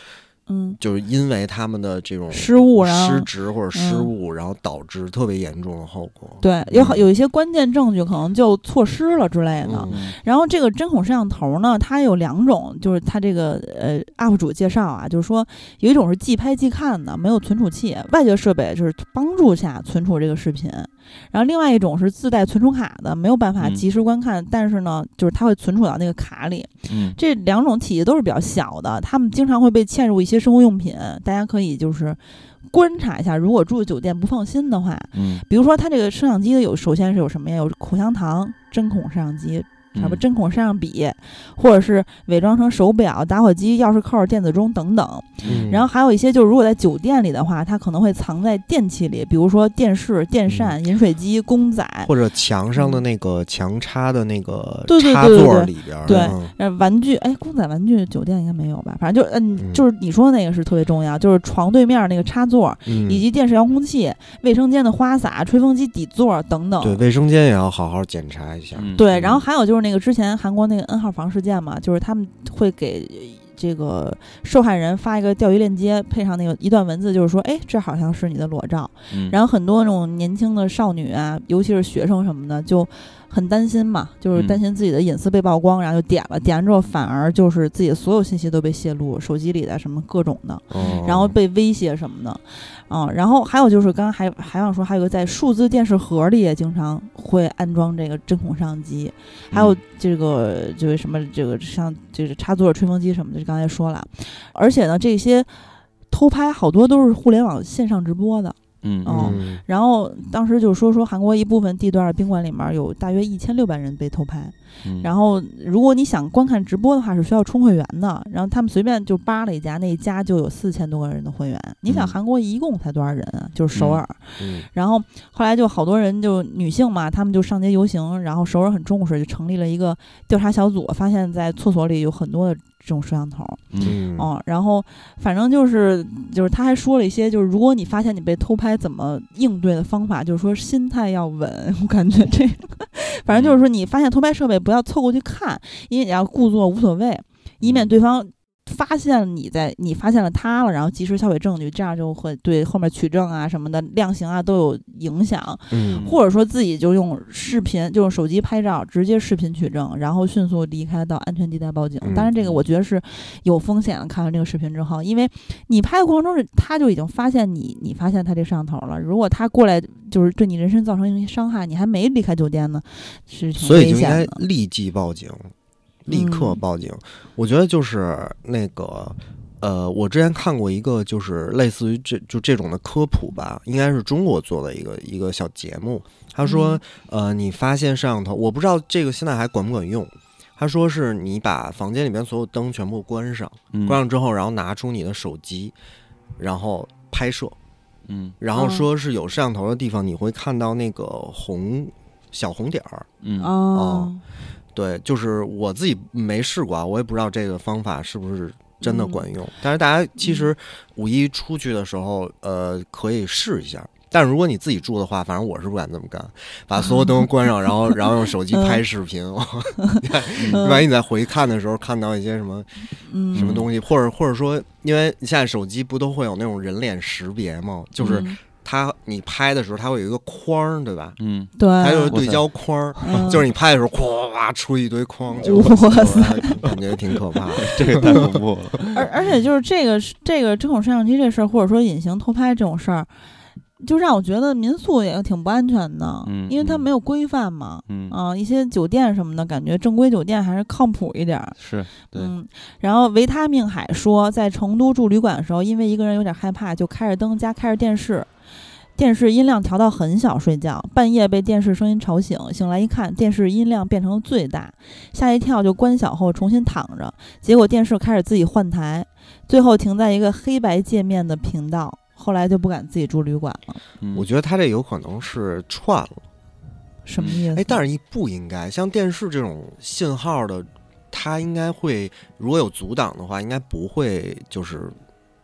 嗯，就是因为他们的这种失误、失职或者失误，然后导致特别严重的后果。对，有好有一些关键证据可能就错失了之类的。然后这个针孔摄像头呢，它有两种，就是它这个呃 UP 主介绍啊，就是说有一种是即拍即看的，没有存储器，外界设备就是帮助下存储这个视频。然后另外一种是自带存储卡的，没有办法及时观看，但是呢，就是它会存储到那个卡里。嗯，这两种体积都是比较小的，他们经常会被嵌入一些生活用品，大家可以就是观察一下。如果住酒店不放心的话，嗯，比如说它这个摄像机的有，首先是有什么呀？有口香糖、针孔摄像机。什么针孔摄像笔，或者是伪装成手表、打火机、钥匙扣、电子钟等等。然后还有一些，就是如果在酒店里的话，它可能会藏在电器里，比如说电视、电扇、饮水机、公仔，或者墙上的那个墙插的那个插座里边。对，玩具，哎，公仔玩具酒店应该没有吧？反正就嗯，就是你说的那个是特别重要，就是床对面那个插座，以及电视遥控器、卫生间的花洒、吹风机底座等等。对，卫生间也要好好检查一下。对，然后还有就是那。那个之前韩国那个 N 号房事件嘛，就是他们会给这个受害人发一个钓鱼链接，配上那个一段文字，就是说，哎，这好像是你的裸照。然后很多那种年轻的少女啊，尤其是学生什么的，就。很担心嘛，就是担心自己的隐私被曝光，然后就点了，点完之后反而就是自己的所有信息都被泄露，手机里的什么各种的，然后被威胁什么的，嗯，然后还有就是刚刚还还想说，还有个在数字电视盒里也经常会安装这个针孔摄像机，还有这个就是什么这个像就是插座、吹风机什么的，就刚才说了，而且呢，这些偷拍好多都是互联网线上直播的。嗯然后当时就说说韩国一部分地段的宾馆里面有大约一千六百人被偷拍，然后如果你想观看直播的话是需要充会员的，然后他们随便就扒了一家，那一家就有四千多个人的会员。你想韩国一共才多少人啊？就是首尔，嗯然后后来就好多人就女性嘛，他们就上街游行，然后首尔很重视，就成立了一个调查小组，发现在厕所里有很多的。这种摄像头，嗯，哦，然后反正就是，就是他还说了一些，就是如果你发现你被偷拍，怎么应对的方法，就是说心态要稳。我感觉这，反正就是说，你发现偷拍设备不要凑过去看，因为你要故作无所谓，以免对方。发现你在你发现了他了，然后及时销毁证据，这样就会对后面取证啊什么的量刑啊都有影响。嗯，或者说自己就用视频，就用手机拍照，直接视频取证，然后迅速离开到安全地带报警。当然，这个我觉得是有风险的。看完这个视频之后，因为你拍的过程中是他就已经发现你，你发现他这摄像头了。如果他过来就是对你人身造成一些伤害，你还没离开酒店呢，是挺危险的。立即报警。立刻报警！我觉得就是那个，呃，我之前看过一个，就是类似于这就这种的科普吧，应该是中国做的一个一个小节目。他说，呃，你发现摄像头，我不知道这个现在还管不管用。他说是你把房间里边所有灯全部关上，关上之后，然后拿出你的手机，然后拍摄，嗯，然后说是有摄像头的地方，你会看到那个红小红点儿，嗯哦。对，就是我自己没试过啊，我也不知道这个方法是不是真的管用。但是大家其实五一出去的时候，呃，可以试一下。但如果你自己住的话，反正我是不敢这么干，把所有灯关上，然后 然后用手机拍视频。万一你在回看的时候看到一些什么什么东西，或者或者说，因为现在手机不都会有那种人脸识别吗？就是。它你拍的时候，它会有一个框，对吧？嗯，对，还有对焦框，就是你拍的时候，咵出一堆框，哇塞，感觉挺可怕的，这个太恐怖了。而而且就是这个这个针孔摄像机这事儿，或者说隐形偷拍这种事儿，就让我觉得民宿也挺不安全的，嗯，因为它没有规范嘛，嗯。啊，一些酒店什么的，感觉正规酒店还是靠谱一点，是，嗯。然后维他命海说，在成都住旅馆的时候，因为一个人有点害怕，就开着灯加开着电视。电视音量调到很小，睡觉半夜被电视声音吵醒，醒来一看，电视音量变成了最大，吓一跳，就关小后重新躺着，结果电视开始自己换台，最后停在一个黑白界面的频道，后来就不敢自己住旅馆了。我觉得他这有可能是串了，什么意思？哎，但是不应该像电视这种信号的，它应该会如果有阻挡的话，应该不会就是。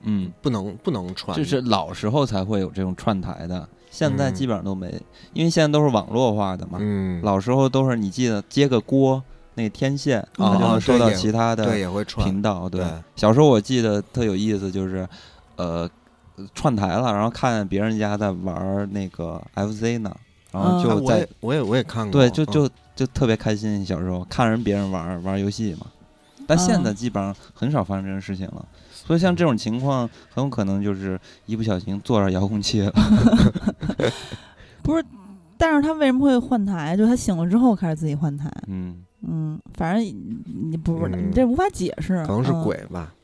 嗯，不能不能串，就是老时候才会有这种串台的，现在基本上都没，因为现在都是网络化的嘛。嗯，老时候都是你记得接个锅，那天线，它就能收到其他的频道。对，小时候我记得特有意思，就是呃串台了，然后看别人家在玩那个 FC 呢，然后就在我也我也看过，对，就就就特别开心。小时候看人别人玩玩游戏嘛，但现在基本上很少发生这种事情了。所以像这种情况，很有可能就是一不小心坐上遥控器了。不是，但是他为什么会换台？就他醒了之后开始自己换台。嗯。嗯，反正你不是你这无法解释，可能是鬼吧。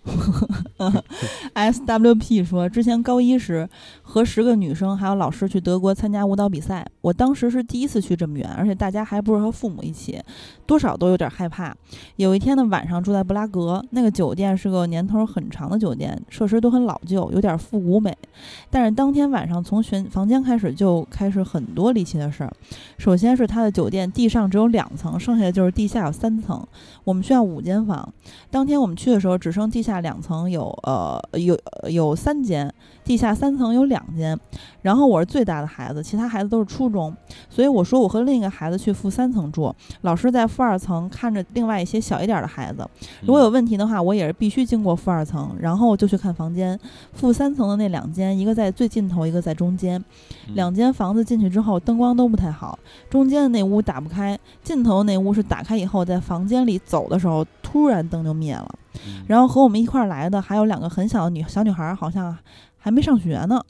S W P 说，之前高一时和十个女生还有老师去德国参加舞蹈比赛，我当时是第一次去这么远，而且大家还不是和父母一起，多少都有点害怕。有一天的晚上住在布拉格，那个酒店是个年头很长的酒店，设施都很老旧，有点复古美。但是当天晚上从选房间开始就开始很多离奇的事儿。首先是他的酒店地上只有两层，剩下的就是地下有三层。我们需要五间房，当天我们去的时候只剩地下两层有呃有有三间，地下三层有两间。然后我是最大的孩子，其他孩子都是初中，所以我说我和另一个孩子去负三层住，老师在负二层看着另外一些小一点的孩子。如果有问题的话，我也是必须经过负二层，然后就去看房间。负三层的那两间，一个在最尽头，一个在中间。两间房子进去之后灯光都不太好，中间的那屋打不开，尽头那屋是打开以后在房间里走的时候突然灯就灭了。然后和我们一块儿来的还有两个很小的女小女孩，好像。还没上学呢，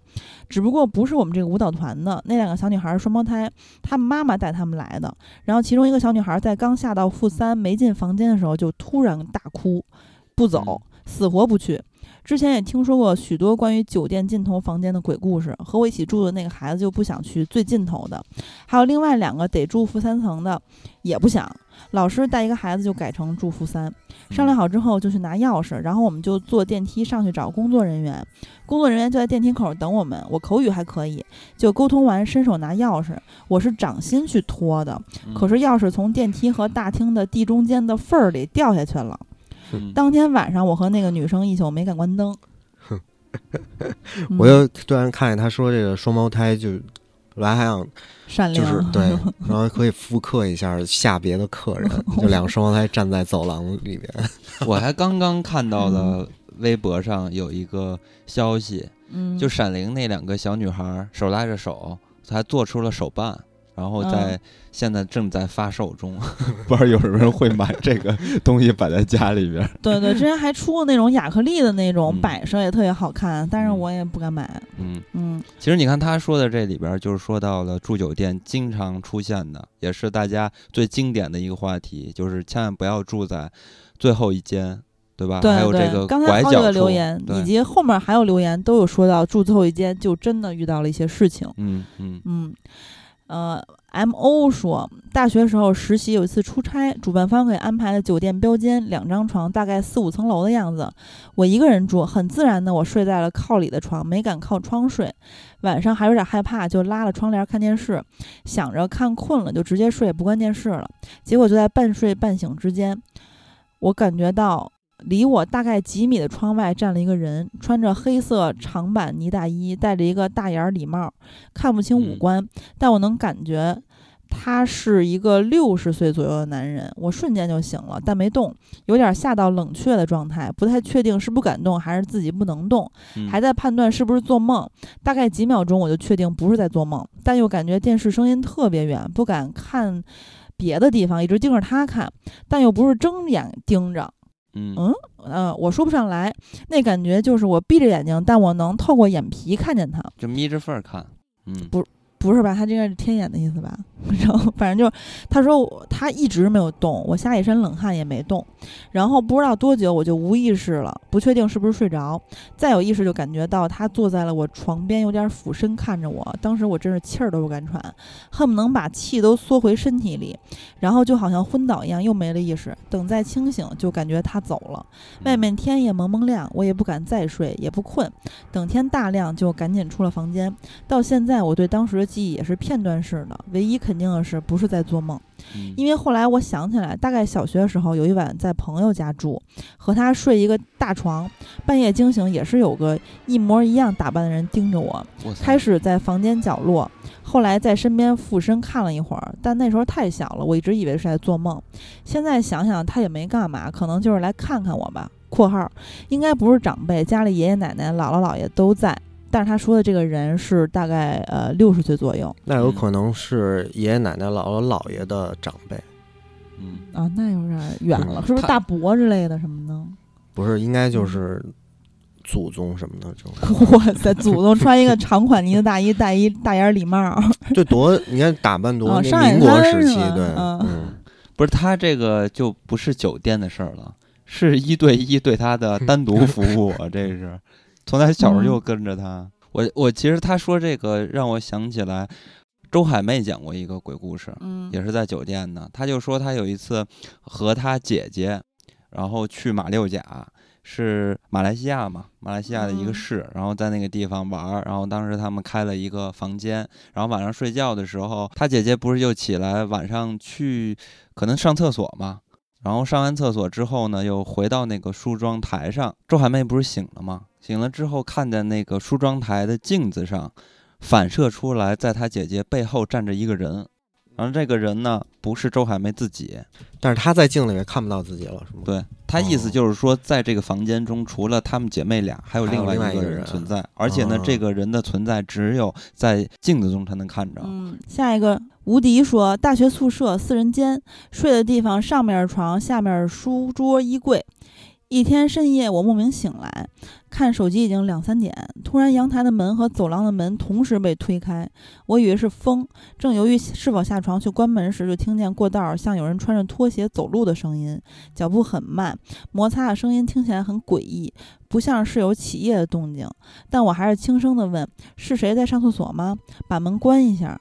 只不过不是我们这个舞蹈团的那两个小女孩双胞胎，她妈妈带她们来的。然后其中一个小女孩在刚下到负三没进房间的时候就突然大哭，不走，死活不去。之前也听说过许多关于酒店尽头房间的鬼故事，和我一起住的那个孩子就不想去最尽头的，还有另外两个得住负三层的也不想。老师带一个孩子就改成住负三，商量好之后就去拿钥匙，然后我们就坐电梯上去找工作人员。工作人员就在电梯口等我们。我口语还可以，就沟通完伸手拿钥匙。我是掌心去拖的，可是钥匙从电梯和大厅的地中间的缝儿里掉下去了。当天晚上我和那个女生一宿没敢关灯。我又突然看见他说这个双胞胎就。来还想，就是对，然后可以复刻一下下别的客人，就两个双胞胎站在走廊里边。我还刚刚看到了微博上有一个消息，就闪灵那两个小女孩手拉着手，还做出了手办。然后在现在正在发售中，不知道有什么人会买这个东西摆在家里边。对对，之前还出过那种亚克力的那种摆设，也特别好看，但是我也不敢买。嗯嗯，其实你看他说的这里边，就是说到了住酒店经常出现的，也是大家最经典的一个话题，就是千万不要住在最后一间，对吧？对对。刚才好几个留言，以及后面还有留言都有说到住最后一间，就真的遇到了一些事情。嗯嗯嗯。呃，M O 说，大学时候实习有一次出差，主办方给安排了酒店标间，两张床，大概四五层楼的样子。我一个人住，很自然的我睡在了靠里的床，没敢靠窗睡。晚上还有点害怕，就拉了窗帘看电视，想着看困了就直接睡，不关电视了。结果就在半睡半醒之间，我感觉到。离我大概几米的窗外站了一个人，穿着黑色长版呢大衣，戴着一个大檐礼帽，看不清五官，但我能感觉他是一个六十岁左右的男人。我瞬间就醒了，但没动，有点吓到冷却的状态，不太确定是不敢动还是自己不能动，还在判断是不是做梦。大概几秒钟我就确定不是在做梦，但又感觉电视声音特别远，不敢看别的地方，一直盯着他看，但又不是睁眼盯着。嗯嗯我说不上来，那感觉就是我闭着眼睛，但我能透过眼皮看见他，就眯着缝儿看，嗯，不。不是吧？他这个是天眼的意思吧？然后反正就他说他一直没有动，我吓一身冷汗也没动。然后不知道多久我就无意识了，不确定是不是睡着。再有意识就感觉到他坐在了我床边，有点俯身看着我。当时我真是气儿都不敢喘，恨不能把气都缩回身体里。然后就好像昏倒一样，又没了意识。等再清醒，就感觉他走了。外面天也蒙蒙亮，我也不敢再睡，也不困。等天大亮就赶紧出了房间。到现在我对当时的。记忆也是片段式的。唯一肯定的是，不是在做梦。因为后来我想起来，大概小学的时候有一晚在朋友家住，和他睡一个大床，半夜惊醒也是有个一模一样打扮的人盯着我。开始在房间角落，后来在身边附身看了一会儿，但那时候太小了，我一直以为是在做梦。现在想想，他也没干嘛，可能就是来看看我吧。（括号应该不是长辈，家里爷爷奶奶、姥姥姥爷都在。）但是他说的这个人是大概呃六十岁左右，那有可能是爷爷奶奶、姥姥姥爷的长辈。嗯啊，那有点远了，是不是大伯之类的什么的？不是，应该就是祖宗什么的。就哇塞，祖宗穿一个长款呢子大衣，戴一大檐礼帽，这多你看打扮多民国时期，对，嗯，不是他这个就不是酒店的事儿了，是一对一对他的单独服务，这是。从他小时候就跟着他，我我其实他说这个让我想起来，周海媚讲过一个鬼故事，嗯，也是在酒店的。他就说他有一次和他姐姐，然后去马六甲，是马来西亚嘛，马来西亚的一个市，然后在那个地方玩儿。然后当时他们开了一个房间，然后晚上睡觉的时候，他姐姐不是就起来晚上去可能上厕所嘛，然后上完厕所之后呢，又回到那个梳妆台上。周海媚不是醒了吗？醒了之后，看见那个梳妆台的镜子上，反射出来，在他姐姐背后站着一个人。然后这个人呢，不是周海媚自己，但是他在镜子里看不到自己了，是吗？对他意思就是说，在这个房间中，除了他们姐妹俩，还有另外一个人存在。而且呢，这个人的存在只有在镜子中才能看着。嗯，下一个吴迪说，大学宿舍四人间，睡的地方上面是床，下面是书桌、衣柜。一天深夜，我莫名醒来，看手机已经两三点。突然，阳台的门和走廊的门同时被推开，我以为是风。正犹豫是否下床去关门时，就听见过道像有人穿着拖鞋走路的声音，脚步很慢，摩擦的声音听起来很诡异，不像是有起夜的动静。但我还是轻声地问：“是谁在上厕所吗？把门关一下。”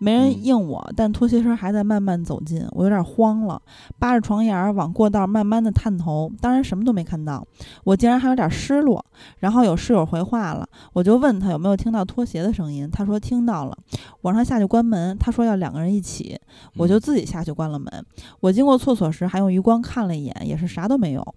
没人应我，但拖鞋声还在慢慢走近，我有点慌了，扒着床沿往过道慢慢的探头，当然什么都没看到，我竟然还有点失落。然后有室友回话了，我就问他有没有听到拖鞋的声音，他说听到了。我让他下去关门，他说要两个人一起，我就自己下去关了门。我经过厕所时还用余光看了一眼，也是啥都没有。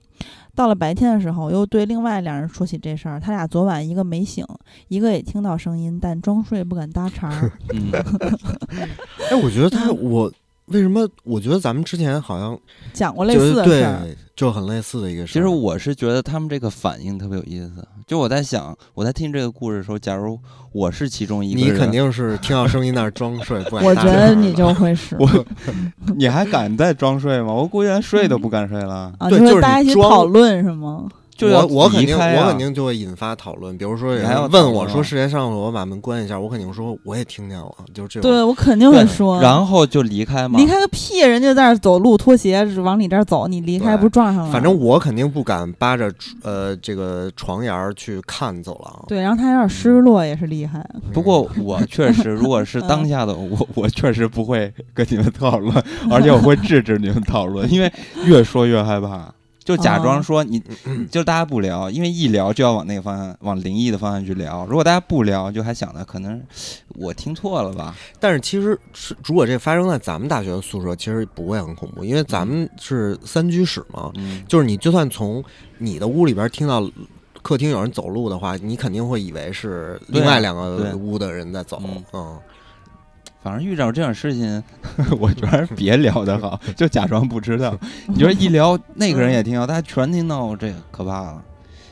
到了白天的时候，又对另外两人说起这事儿。他俩昨晚一个没醒，一个也听到声音，但装睡不敢搭茬。嗯 哎，我觉得他我。为什么？我觉得咱们之前好像讲过类似的事儿，就很类似的一个事儿。其实我是觉得他们这个反应特别有意思。就我在想，我在听这个故事的时候，假如我是其中一个，你肯定是听到声音那儿装睡，不敢。我觉得你就会是。我，你还敢再装睡吗？我估计连睡都不敢睡了。啊，就是大家一起讨论是吗？我我肯定我肯定就会引发讨论，比如说有人问我说：“时间上了，我把门关一下。”我肯定说：“我也听见了。”就这种。对我肯定会说。然后就离开嘛？离开个屁！人家在那走路，拖鞋往你这儿走，你离开不撞上了？反正我肯定不敢扒着呃这个床沿儿去看走廊。对，然后他有点失落，也是厉害。不过我确实，如果是当下的我，我确实不会跟你们讨论，而且我会制止你们讨论，因为越说越害怕。就假装说你，就大家不聊，因为一聊就要往那个方向，往灵异的方向去聊。如果大家不聊，就还想着可能我听错了吧。但是其实是，如果这发生在咱们大学的宿舍，其实不会很恐怖，因为咱们是三居室嘛。就是你就算从你的屋里边听到客厅有人走路的话，你肯定会以为是另外两个屋的人在走。嗯。反正遇着这种事情，我觉得别聊的好，就假装不知道。你觉得一聊，那个人也听到，大家全听到，这可怕了。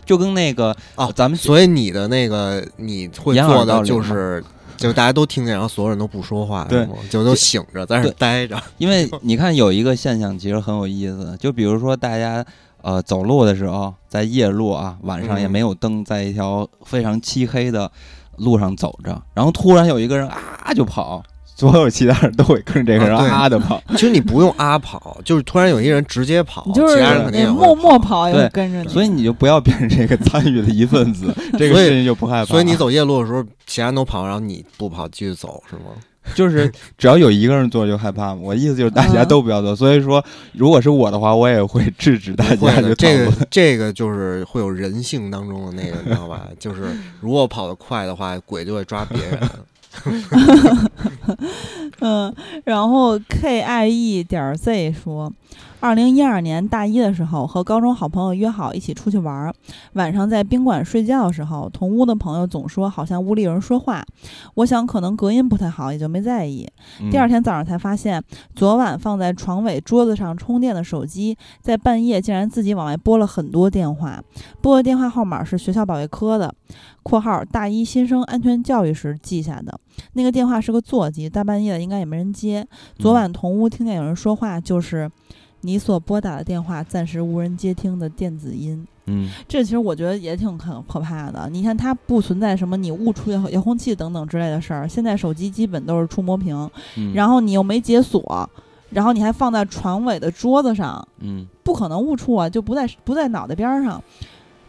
就跟那个啊，咱们所以你的那个你会做的就是，就大家都听见，然后所有人都不说话，对，就都醒着在那待着。因为你看有一个现象其实很有意思，就比如说大家呃走路的时候，在夜路啊，晚上也没有灯，在一条非常漆黑的路上走着，然后突然有一个人啊就跑。所有其他人都会跟着这个人啊的跑，其实你不用啊跑，就是突然有一个人直接跑，就是其他人肯定默默跑，也会，跟着你。所以你就不要变成这个参与的一份子，这个事情就不害怕。所以你走夜路的时候，其他人都跑，然后你不跑继续走，是吗？就是只要有一个人做就害怕我意思就是大家都不要做。所以说，如果是我的话，我也会制止大家。这个这个就是会有人性当中的那个，你知道吧？就是如果跑得快的话，鬼就会抓别人。嗯，然后 K I E 点 Z 说。二零一二年大一的时候，和高中好朋友约好一起出去玩儿。晚上在宾馆睡觉的时候，同屋的朋友总说好像屋里有人说话。我想可能隔音不太好，也就没在意。第二天早上才发现，昨晚放在床尾桌子上充电的手机，在半夜竟然自己往外拨了很多电话。拨的电话号码是学校保卫科的（括号大一新生安全教育时记下的）。那个电话是个座机，大半夜的应该也没人接。昨晚同屋听见有人说话，就是。你所拨打的电话暂时无人接听的电子音，嗯，这其实我觉得也挺可可怕的。你看，它不存在什么你误触遥 遥控器等等之类的事儿。现在手机基本都是触摸屏，然后你又没解锁，然后你还放在床尾的桌子上，嗯，不可能误触啊，就不在不在脑袋边上。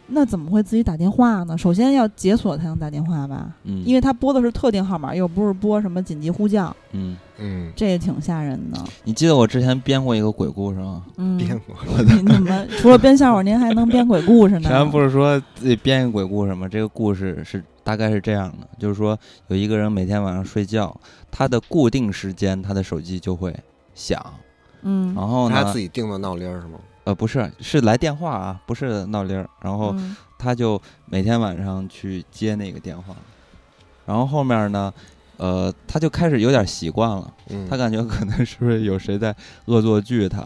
那怎么会自己打电话呢？首先要解锁才能打电话吧，嗯，因为他拨的是特定号码，又不是拨什么紧急呼叫，嗯嗯，这也挺吓人的。你记得我之前编过一个鬼故事吗？嗯，编过。您怎么除了编笑话，您还能编鬼故事呢？咱不是说自己编一个鬼故事吗？这个故事是大概是这样的，就是说有一个人每天晚上睡觉，他的固定时间他的手机就会响，嗯，然后他自己定的闹铃是吗？呃，不是，是来电话啊，不是闹铃儿。然后他就每天晚上去接那个电话，然后后面呢，呃，他就开始有点习惯了。他感觉可能是不是有谁在恶作剧他？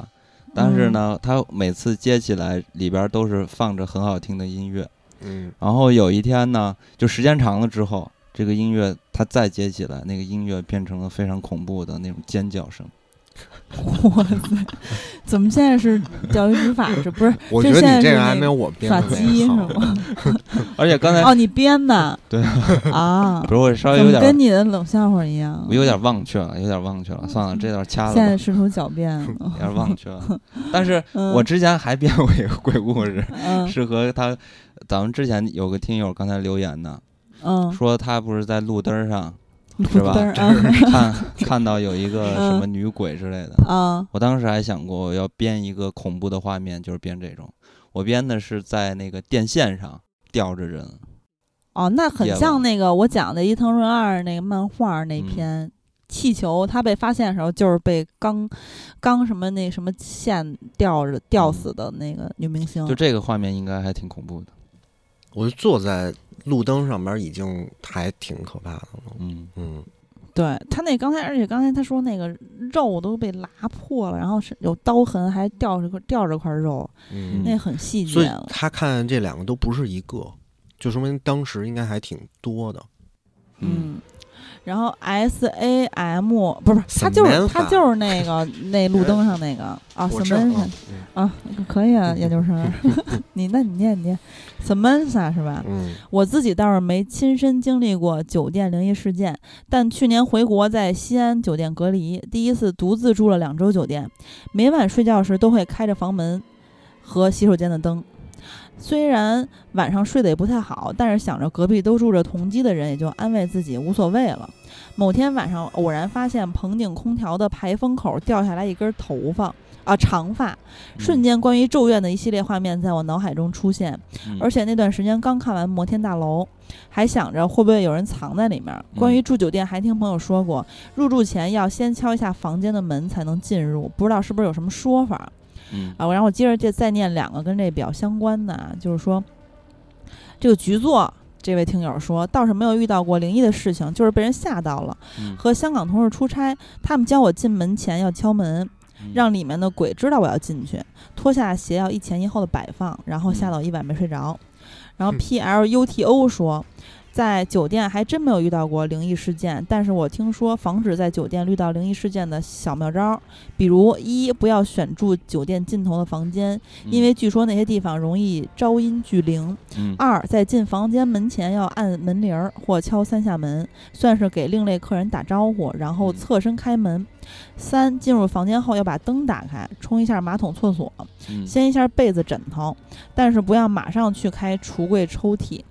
但是呢，他每次接起来里边都是放着很好听的音乐。嗯。然后有一天呢，就时间长了之后，这个音乐他再接起来，那个音乐变成了非常恐怖的那种尖叫声。哇塞！怎么现在是钓鱼执法？这不是？我觉得你这个还没有我编的耍鸡是吗？而且刚才哦，你编的对啊？不是我稍微有点跟你的冷笑话一样，我有点忘却了，有点忘却了。算了，这段掐了。现在试图狡辩，有点忘却了。但是我之前还编过一个鬼故事，是和他咱们之前有个听友刚才留言的，嗯，说他不是在路灯上。是吧？看看到有一个 什么女鬼之类的啊！我当时还想过我要编一个恐怖的画面，就是编这种。我编的是在那个电线上吊着人。哦，那很像那个我讲的伊藤润二那个漫画那篇气球，它被发现的时候就是被钢钢什么那什么线吊着吊死的那个女明星。就这个画面应该还挺恐怖的。我就坐在。路灯上边已经还挺可怕的了。嗯嗯，对他那刚才，而且刚才他说那个肉都被拉破了，然后是有刀痕，还掉着块掉着块肉，那很细节。所以他看这两个都不是一个，就说明当时应该还挺多的。嗯。然后 S A M 不是他就是他就是那个 那路灯上那个。啊，Samantha 啊，可以啊，研究生，你那你念你念，Samantha 是吧？嗯，我自己倒是没亲身经历过酒店灵异事件，但去年回国在西安酒店隔离，第一次独自住了两周酒店，每晚睡觉时都会开着房门和洗手间的灯。虽然晚上睡得也不太好，但是想着隔壁都住着同居的人，也就安慰自己无所谓了。某天晚上，偶然发现棚顶空调的排风口掉下来一根头发啊，长发，瞬间关于咒怨的一系列画面在我脑海中出现。而且那段时间刚看完《摩天大楼》，还想着会不会有人藏在里面。关于住酒店，还听朋友说过，入住前要先敲一下房间的门才能进入，不知道是不是有什么说法。嗯啊，然后我接着这再念两个跟这比较相关的，就是说，这个局座这位听友说，倒是没有遇到过灵异的事情，就是被人吓到了。和香港同事出差，他们教我进门前要敲门，让里面的鬼知道我要进去，脱下鞋要一前一后的摆放，然后吓到一晚没睡着。然后 P L U T O 说。在酒店还真没有遇到过灵异事件，但是我听说防止在酒店遇到灵异事件的小妙招，比如一不要选住酒店尽头的房间，因为据说那些地方容易招阴聚灵。二在进房间门前要按门铃儿或敲三下门，算是给另类客人打招呼，然后侧身开门。三进入房间后要把灯打开，冲一下马桶、厕所，掀一下被子、枕头，但是不要马上去开橱柜、抽屉。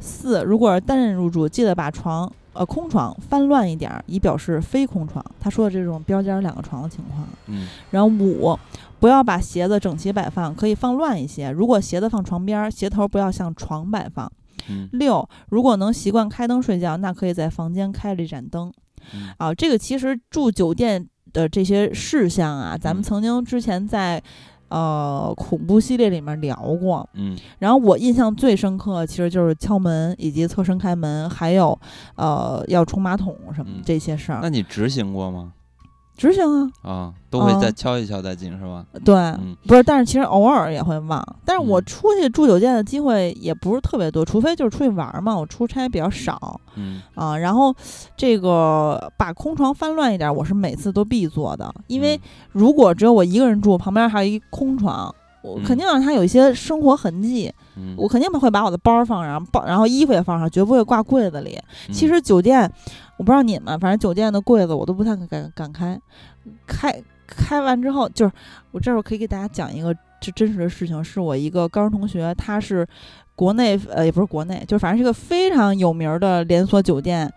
四，如果是单人入住，记得把床呃空床翻乱一点，以表示非空床。他说的这种标间两个床的情况。嗯，然后五，不要把鞋子整齐摆放，可以放乱一些。如果鞋子放床边，鞋头不要向床摆放。六，如果能习惯开灯睡觉，那可以在房间开了一盏灯。啊，这个其实住酒店的这些事项啊，咱们曾经之前在呃恐怖系列里面聊过。嗯，然后我印象最深刻，其实就是敲门以及侧身开门，还有呃要冲马桶什么这些事儿。那你执行过吗？执行啊啊，都会再敲一敲再进是吧？对，不是，但是其实偶尔也会忘。但是我出去住酒店的机会也不是特别多，除非就是出去玩嘛。我出差比较少，嗯啊，然后这个把空床翻乱一点，我是每次都必做的。因为如果只有我一个人住，旁边还有一空床，我肯定让他有一些生活痕迹。我肯定会把我的包放上，包然后衣服也放上，绝不会挂柜子里。其实酒店。我不知道你们，反正酒店的柜子我都不太敢敢开，开开完之后，就是我这会儿可以给大家讲一个这真实的事情，是我一个高中同学，他是国内呃也不是国内，就反正是一个非常有名的连锁酒店，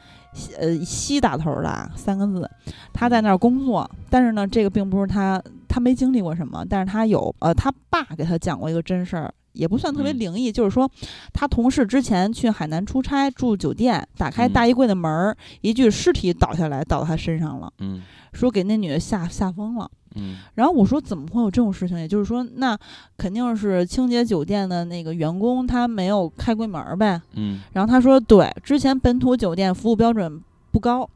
呃西打头的三个字，他在那儿工作，但是呢，这个并不是他他没经历过什么，但是他有呃他爸给他讲过一个真事儿。也不算特别灵异，就是说，他同事之前去海南出差住酒店，打开大衣柜的门儿，一具尸体倒下来，倒到他身上了。嗯，说给那女的吓吓疯了。嗯，然后我说怎么会有这种事情？也就是说，那肯定是清洁酒店的那个员工他没有开柜门呗。嗯，然后他说，对，之前本土酒店服务标准不高，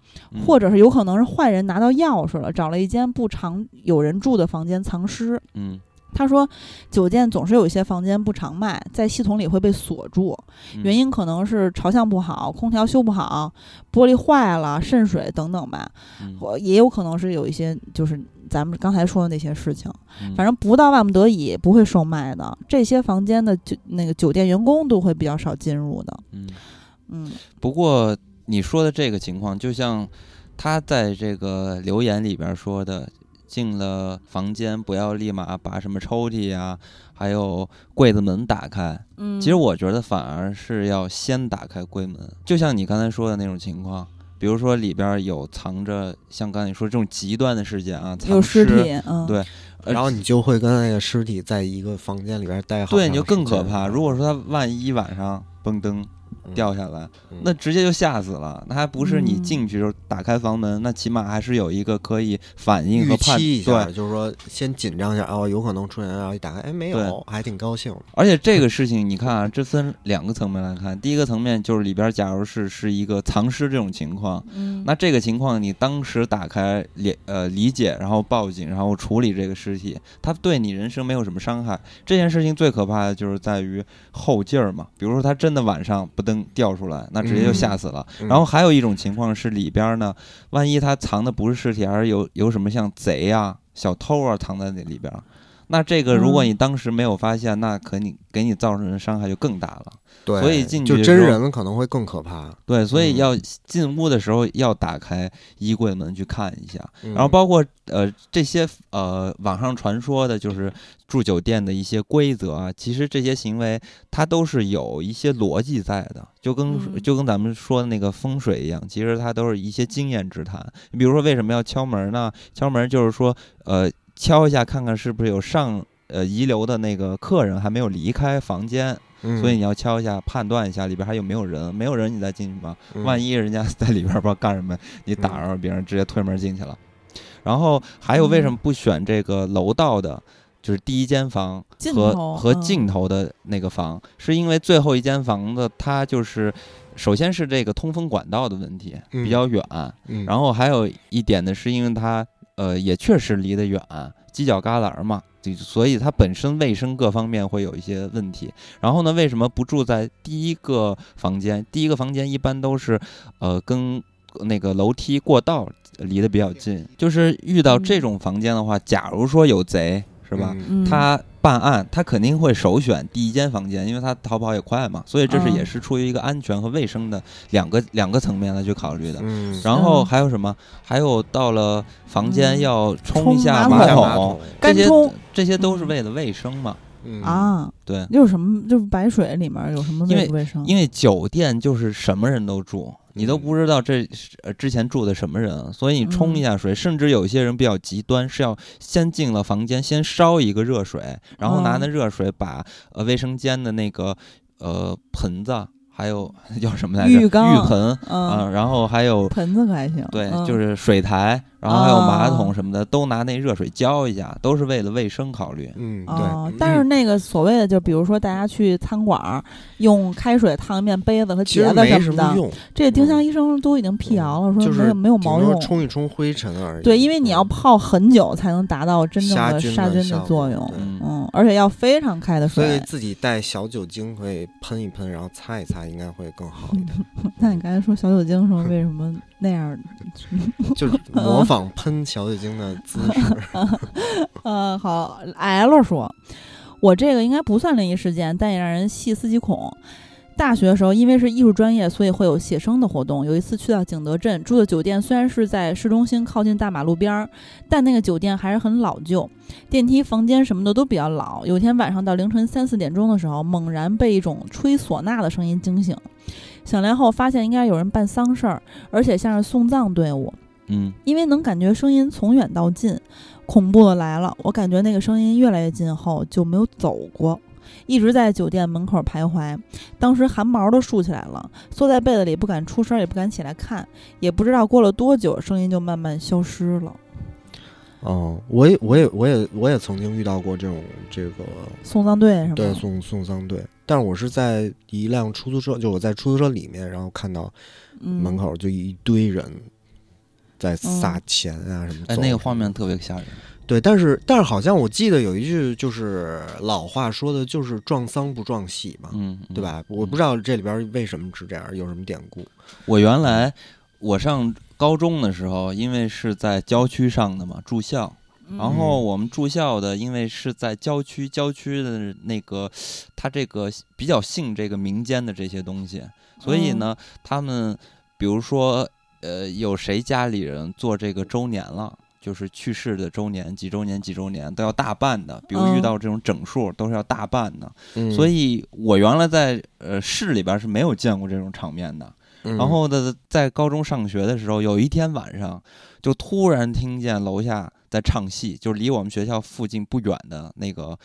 或者是有可能是坏人拿到钥匙了，找了一间不常有人住的房间藏尸。嗯。他说，酒店总是有一些房间不常卖，在系统里会被锁住，原因可能是朝向不好、空调修不好、玻璃坏了、渗水等等吧，或也有可能是有一些就是咱们刚才说的那些事情。反正不到万不得已不会售卖的，这些房间的酒那个酒店员工都会比较少进入的。嗯嗯。不过你说的这个情况，就像他在这个留言里边说的。进了房间，不要立马把什么抽屉呀，还有柜子门打开。嗯，其实我觉得反而是要先打开柜门，就像你刚才说的那种情况，比如说里边有藏着，像刚才你说这种极端的事件啊，有尸体，嗯，对，然后你就会跟那个尸体在一个房间里边待好，对，你就更可怕。如果说他万一晚上蹦灯。掉下来，那直接就吓死了。那还不是你进去时候打开房门，那起码还是有一个可以反应和判一下，就是说先紧张一下哦，有可能出现，然后一打开，哎，没有，还挺高兴。而且这个事情你看啊，这分两个层面来看。第一个层面就是里边，假如是是一个藏尸这种情况，那这个情况你当时打开理呃理解，然后报警，然后处理这个尸体，它对你人生没有什么伤害。这件事情最可怕的就是在于后劲儿嘛，比如说他真的晚上不登。掉出来，那直接就吓死了。然后还有一种情况是里边呢，万一他藏的不是尸体，而是有有什么像贼啊、小偷啊藏在那里边，那这个如果你当时没有发现，那可你给你造成的伤害就更大了。对，所以进去就真人可能会更可怕。对，所以要进屋的时候要打开衣柜门去看一下，然后包括呃这些呃网上传说的就是住酒店的一些规则啊，其实这些行为它都是有一些逻辑在的，就跟就跟咱们说的那个风水一样，其实它都是一些经验之谈。你比如说为什么要敲门呢？敲门就是说呃敲一下看看是不是有上呃遗留的那个客人还没有离开房间。所以你要敲一下，判断一下里边还有没有人，没有人你再进去吧。万一人家在里边不知道干什么，你打扰别人，直接推门进去了。然后还有为什么不选这个楼道的，就是第一间房和和尽头的那个房，是因为最后一间房子它就是首先是这个通风管道的问题比较远，然后还有一点呢，是因为它呃也确实离得远，犄角旮旯嘛。所以它本身卫生各方面会有一些问题。然后呢，为什么不住在第一个房间？第一个房间一般都是，呃，跟那个楼梯过道离得比较近。就是遇到这种房间的话，假如说有贼。是吧？他办案，他肯定会首选第一间房间，因为他逃跑也快嘛。所以这是也是出于一个安全和卫生的两个两个层面来去考虑的。然后还有什么？还有到了房间要冲一下马桶，这些这些都是为了卫生嘛。啊，对，就是什么？就是白水里面有什么卫生？因为酒店就是什么人都住。你都不知道这呃之前住的什么人，所以你冲一下水，甚至有些人比较极端，是要先进了房间，先烧一个热水，然后拿那热水把呃卫生间的那个呃盆子还有 叫什么来着？浴缸、浴盆啊，然后还有盆子可还行？对，就是水台。然后还有马桶什么的，都拿那热水浇一下，都是为了卫生考虑。嗯，对。但是那个所谓的，就比如说大家去餐馆用开水烫一遍杯子和碟子什么的，这丁香医生都已经辟谣了，说没有没有毛用，冲一冲灰尘而已。对，因为你要泡很久才能达到真正的杀菌的作用。嗯，而且要非常开的水。所以自己带小酒精会喷一喷，然后擦一擦，应该会更好一点。那你刚才说小酒精说为什么？那样，就是模仿喷小酒精的姿势。嗯，好，L 说，我这个应该不算灵异事件，但也让人细思极恐。大学的时候，因为是艺术专业，所以会有写生的活动。有一次去到景德镇住的酒店，虽然是在市中心靠近大马路边儿，但那个酒店还是很老旧，电梯、房间什么的都比较老。有天晚上到凌晨三四点钟的时候，猛然被一种吹唢呐的声音惊醒。醒来后发现应该有人办丧事儿，而且像是送葬队伍。嗯，因为能感觉声音从远到近，恐怖的来了。我感觉那个声音越来越近后就没有走过，一直在酒店门口徘徊。当时汗毛都竖起来了，缩在被子里不敢出声，也不敢起来看。也不知道过了多久，声音就慢慢消失了。哦，我也，我也，我也，我也曾经遇到过这种这个送葬队是吧？对，送送葬队。但是我是在一辆出租车，就我在出租车里面，然后看到门口就一堆人在撒钱啊什么。哎，那个画面特别吓人。对，但是但是好像我记得有一句就是老话说的，就是撞丧不撞喜嘛，嗯，对吧？我不知道这里边为什么是这样，有什么典故？我原来我上。高中的时候，因为是在郊区上的嘛，住校。然后我们住校的，因为是在郊区，郊区的那个，他这个比较信这个民间的这些东西，所以呢，他们比如说，呃，有谁家里人做这个周年了，就是去世的周年，几周年几周年都要大办的，比如遇到这种整数都是要大办的。所以我原来在呃市里边是没有见过这种场面的。然后呢，在高中上学的时候，有一天晚上，就突然听见楼下在唱戏，就是离我们学校附近不远的那个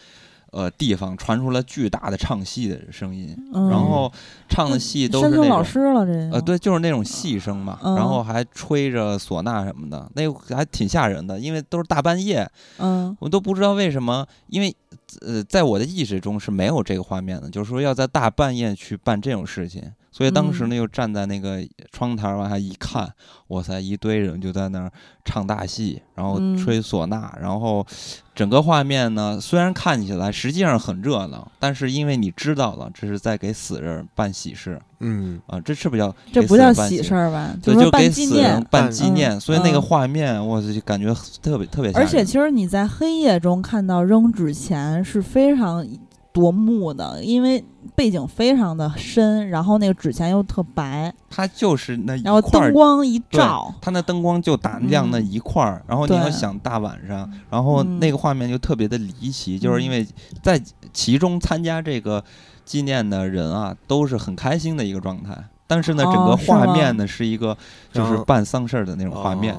呃地方传出了巨大的唱戏的声音。然后唱的戏都是那老师了，这呃对，就是那种戏声嘛。然后还吹着唢呐什么的，那还挺吓人的，因为都是大半夜。嗯，我都不知道为什么，因为呃，在我的意识中是没有这个画面的，就是说要在大半夜去办这种事情。所以当时呢，又站在那个窗台往下一看，哇塞，一堆人就在那儿唱大戏，然后吹唢呐，然后整个画面呢，虽然看起来实际上很热闹，但是因为你知道了，这是在给死人办喜事，嗯啊，这是不叫这不叫喜事儿吧？对，就给死人办纪念，所以那个画面，我就感觉特别特别。而且其实你在黑夜中看到扔纸钱是非常。夺目的，因为背景非常的深，然后那个纸钱又特白，它就是那一块，然后灯光一照，它那灯光就打亮那一块儿，然后你要想大晚上，然后那个画面就特别的离奇，就是因为在其中参加这个纪念的人啊，都是很开心的一个状态，但是呢，整个画面呢是一个就是办丧事儿的那种画面，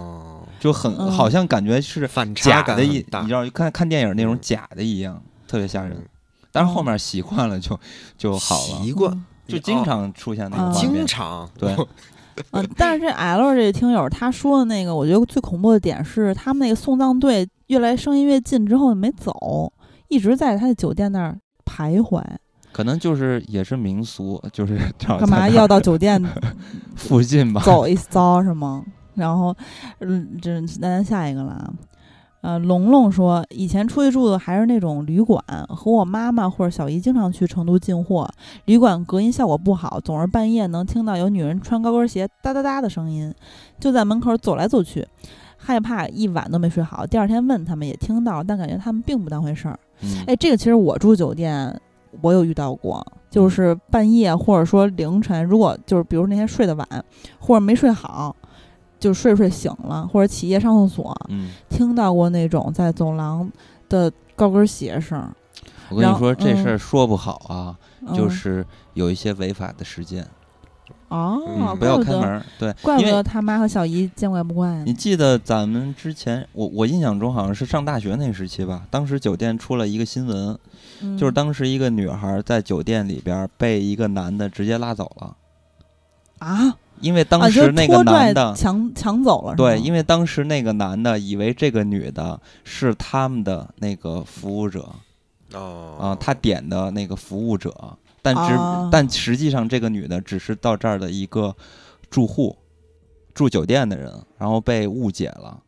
就很好像感觉是假的，一你知道看看电影那种假的一样，特别吓人。但是后面习惯了就就好了，习惯。就经常出现那个经常。对，嗯，但是这 L 这个听友他说的那个，我觉得最恐怖的点是他们那个送葬队越来声音越近之后没走，一直在他的酒店那儿徘徊，可能就是也是民俗，就是干嘛要到酒店附近吧，走一遭是吗？然后，嗯，这那咱下一个了啊。呃，龙龙说，以前出去住的还是那种旅馆，和我妈妈或者小姨经常去成都进货。旅馆隔音效果不好，总是半夜能听到有女人穿高跟鞋哒哒哒的声音，就在门口走来走去，害怕一晚都没睡好。第二天问他们也听到，但感觉他们并不当回事儿。哎，这个其实我住酒店，我有遇到过，就是半夜或者说凌晨，如果就是比如那天睡得晚或者没睡好。就睡睡醒了，或者起夜上厕所，听到过那种在走廊的高跟鞋声。我跟你说，这事儿说不好啊，就是有一些违法的事件。哦，不要开门。对，怪不得他妈和小姨见怪不怪。你记得咱们之前，我我印象中好像是上大学那时期吧，当时酒店出了一个新闻，就是当时一个女孩在酒店里边被一个男的直接拉走了。啊？因为当时那个男的抢抢走了。对，因为当时那个男的以为这个女的是他们的那个服务者。哦。啊，他点的那个服务者。但只但实际上，这个女的只是到这儿的一个住户，住酒店的人，然后被误解了。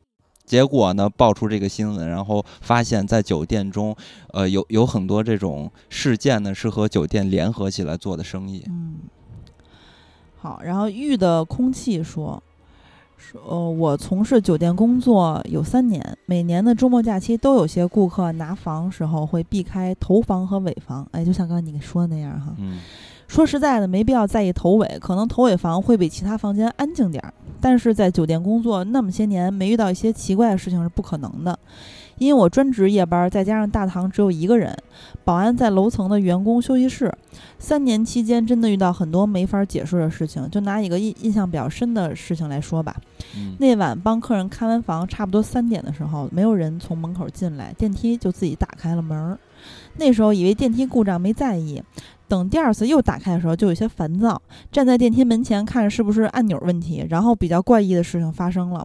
结果呢，爆出这个新闻，然后发现，在酒店中，呃，有有很多这种事件呢，是和酒店联合起来做的生意。嗯，好，然后玉的空气说。呃，我从事酒店工作有三年，每年的周末假期都有些顾客拿房时候会避开头房和尾房，哎，就像刚才你说的那样哈。嗯，说实在的，没必要在意头尾，可能头尾房会比其他房间安静点儿，但是在酒店工作那么些年，没遇到一些奇怪的事情是不可能的。因为我专职夜班，再加上大堂只有一个人，保安在楼层的员工休息室。三年期间，真的遇到很多没法解释的事情。就拿一个印印象比较深的事情来说吧，那晚帮客人看完房，差不多三点的时候，没有人从门口进来，电梯就自己打开了门儿。那时候以为电梯故障，没在意。等第二次又打开的时候，就有些烦躁，站在电梯门前看着是不是按钮问题。然后比较怪异的事情发生了，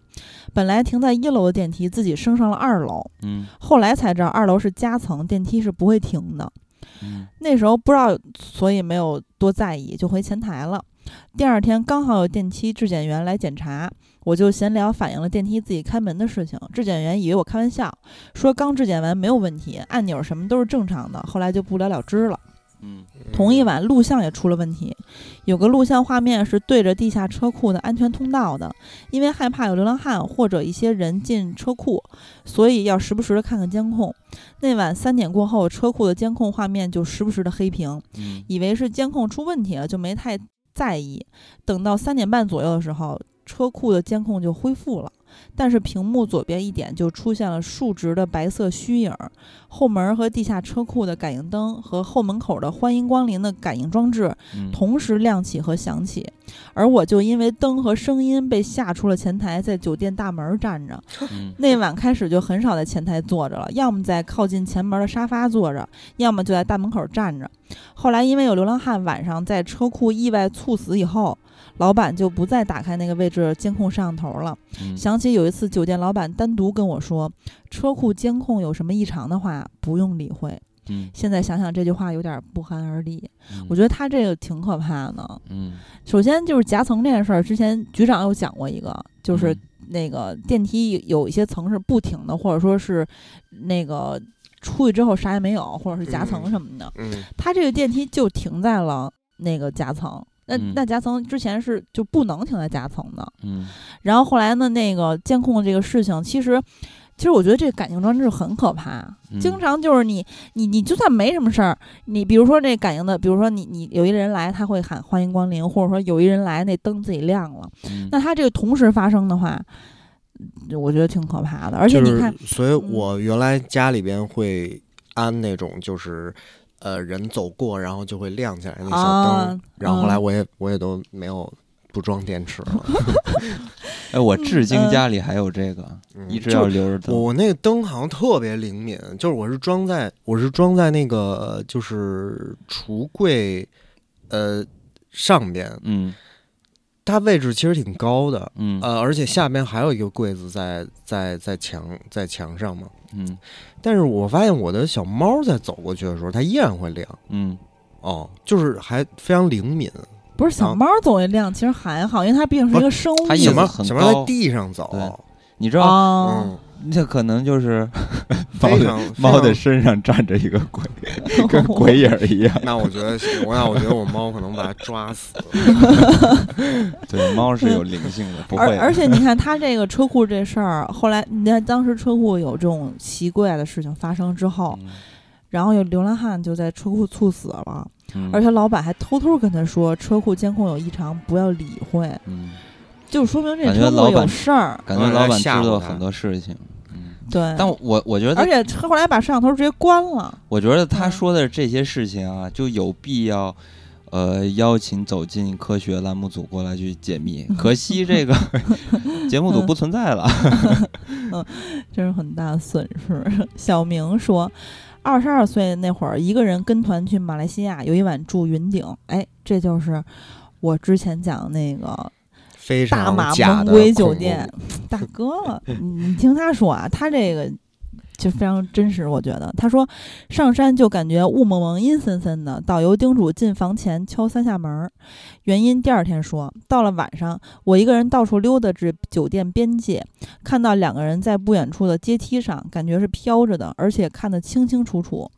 本来停在一楼的电梯自己升上了二楼。嗯，后来才知道二楼是夹层，电梯是不会停的。嗯，那时候不知道，所以没有多在意，就回前台了。第二天刚好有电梯质检员来检查，我就闲聊反映了电梯自己开门的事情。质检员以为我开玩笑，说刚质检完没有问题，按钮什么都是正常的。后来就不了了之了。嗯，同一晚录像也出了问题，有个录像画面是对着地下车库的安全通道的，因为害怕有流浪汉或者一些人进车库，所以要时不时的看看监控。那晚三点过后，车库的监控画面就时不时的黑屏，以为是监控出问题了，就没太在意。等到三点半左右的时候，车库的监控就恢复了。但是屏幕左边一点就出现了竖直的白色虚影，后门和地下车库的感应灯和后门口的欢迎光临的感应装置同时亮起和响起，而我就因为灯和声音被吓出了前台，在酒店大门站着。那晚开始就很少在前台坐着了，要么在靠近前门的沙发坐着，要么就在大门口站着。后来因为有流浪汉晚上在车库意外猝死以后。老板就不再打开那个位置监控摄像头了。想起有一次酒店老板单独跟我说，车库监控有什么异常的话，不用理会。嗯，现在想想这句话有点不寒而栗。我觉得他这个挺可怕的。嗯，首先就是夹层这件事儿，之前局长有讲过一个，就是那个电梯有一些层是不停的，或者说是那个出去之后啥也没有，或者是夹层什么的。嗯，他这个电梯就停在了那个夹层。那那夹层之前是就不能停在夹层的，嗯，然后后来呢，那个监控这个事情，其实其实我觉得这个感应装置很可怕，经常就是你你你就算没什么事儿，你比如说这感应的，比如说你你有一人来，他会喊欢迎光临，或者说有一人来，那灯自己亮了，那他这个同时发生的话，我觉得挺可怕的，而且你看，所以我原来家里边会安那种就是。呃，人走过，然后就会亮起来那小灯，然后后来我也我也都没有不装电池了。哎，我至今家里还有这个，一直要留着灯。我那个灯好像特别灵敏，就是我是装在我是装在那个就是橱柜呃上边，嗯。它位置其实挺高的，嗯，呃，而且下边还有一个柜子在在在墙在墙上嘛，嗯，但是我发现我的小猫在走过去的时候，它依然会亮，嗯，哦，就是还非常灵敏。不是小猫总会亮，其实还好，因为它毕竟是一个生物。它小猫小猫在地上走，你知道？嗯。那可能就是猫的猫的身上站着一个鬼，跟鬼影一样。那我觉得，我那我觉得我猫可能把它抓死了。对，猫是有灵性的，不会。而且你看，它这个车库这事儿，后来你看，当时车库有这种奇怪的事情发生之后，然后有流浪汉就在车库猝死了，而且老板还偷偷跟他说，车库监控有异常，不要理会。嗯。就说明这车库有事儿，感觉老板知道很多事情，嗯，对。但我我觉得，而且后来把摄像头直接关了。我觉得他说的这些事情啊，就有必要，呃，邀请走进科学栏目组过来去解密，可惜这个 节目组不存在了，嗯，这是很大的损失。小明说，二十二岁那会儿，一个人跟团去马来西亚，有一晚住云顶，哎，这就是我之前讲那个大马梦归酒店，大哥，你听他说啊，他这个。就非常真实，我觉得。他说上山就感觉雾蒙蒙、阴森森的。导游叮嘱进房前敲三下门，原因第二天说。到了晚上，我一个人到处溜达至酒店边界，看到两个人在不远处的阶梯上，感觉是飘着的，而且看得清清楚楚。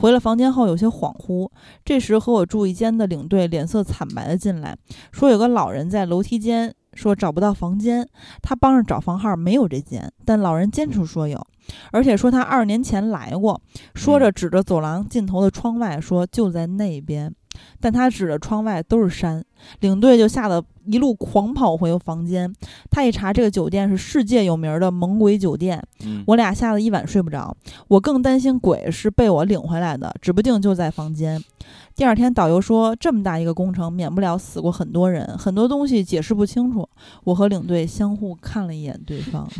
回了房间后有些恍惚。这时和我住一间的领队脸色惨白的进来，说有个老人在楼梯间。说找不到房间，他帮着找房号，没有这间，但老人坚持说有，而且说他二年前来过。说着指着走廊尽头的窗外说就在那边，但他指着窗外都是山。领队就吓得一路狂跑回房间。他一查，这个酒店是世界有名的猛鬼酒店。我俩吓得一晚睡不着。我更担心鬼是被我领回来的，指不定就在房间。第二天，导游说：“这么大一个工程，免不了死过很多人，很多东西解释不清楚。”我和领队相互看了一眼对方，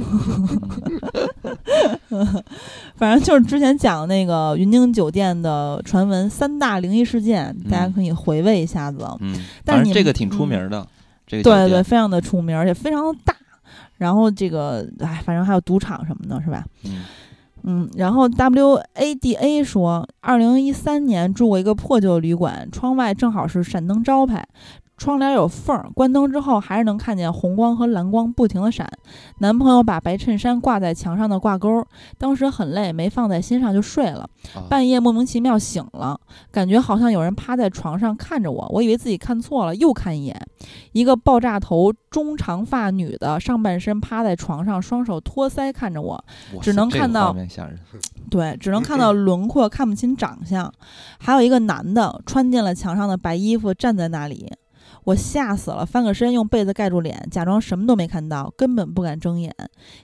反正就是之前讲那个云顶酒店的传闻三大灵异事件，大家可以回味一下子。嗯，但是这个挺出名的，这个对对，非常的出名，而且非常的大。然后这个，哎，反正还有赌场什么的，是吧？嗯。嗯，然后 W A D A 说，二零一三年住过一个破旧旅馆，窗外正好是闪灯招牌。窗帘有缝儿，关灯之后还是能看见红光和蓝光不停的闪。男朋友把白衬衫挂在墙上的挂钩，当时很累，没放在心上就睡了。半夜莫名其妙醒了，感觉好像有人趴在床上看着我，我以为自己看错了，又看一眼，一个爆炸头中长发女的，上半身趴在床上，双手托腮看着我，只能看到，对，只能看到轮廓，看不清长相。还有一个男的穿进了墙上的白衣服，站在那里。我吓死了，翻个身，用被子盖住脸，假装什么都没看到，根本不敢睁眼。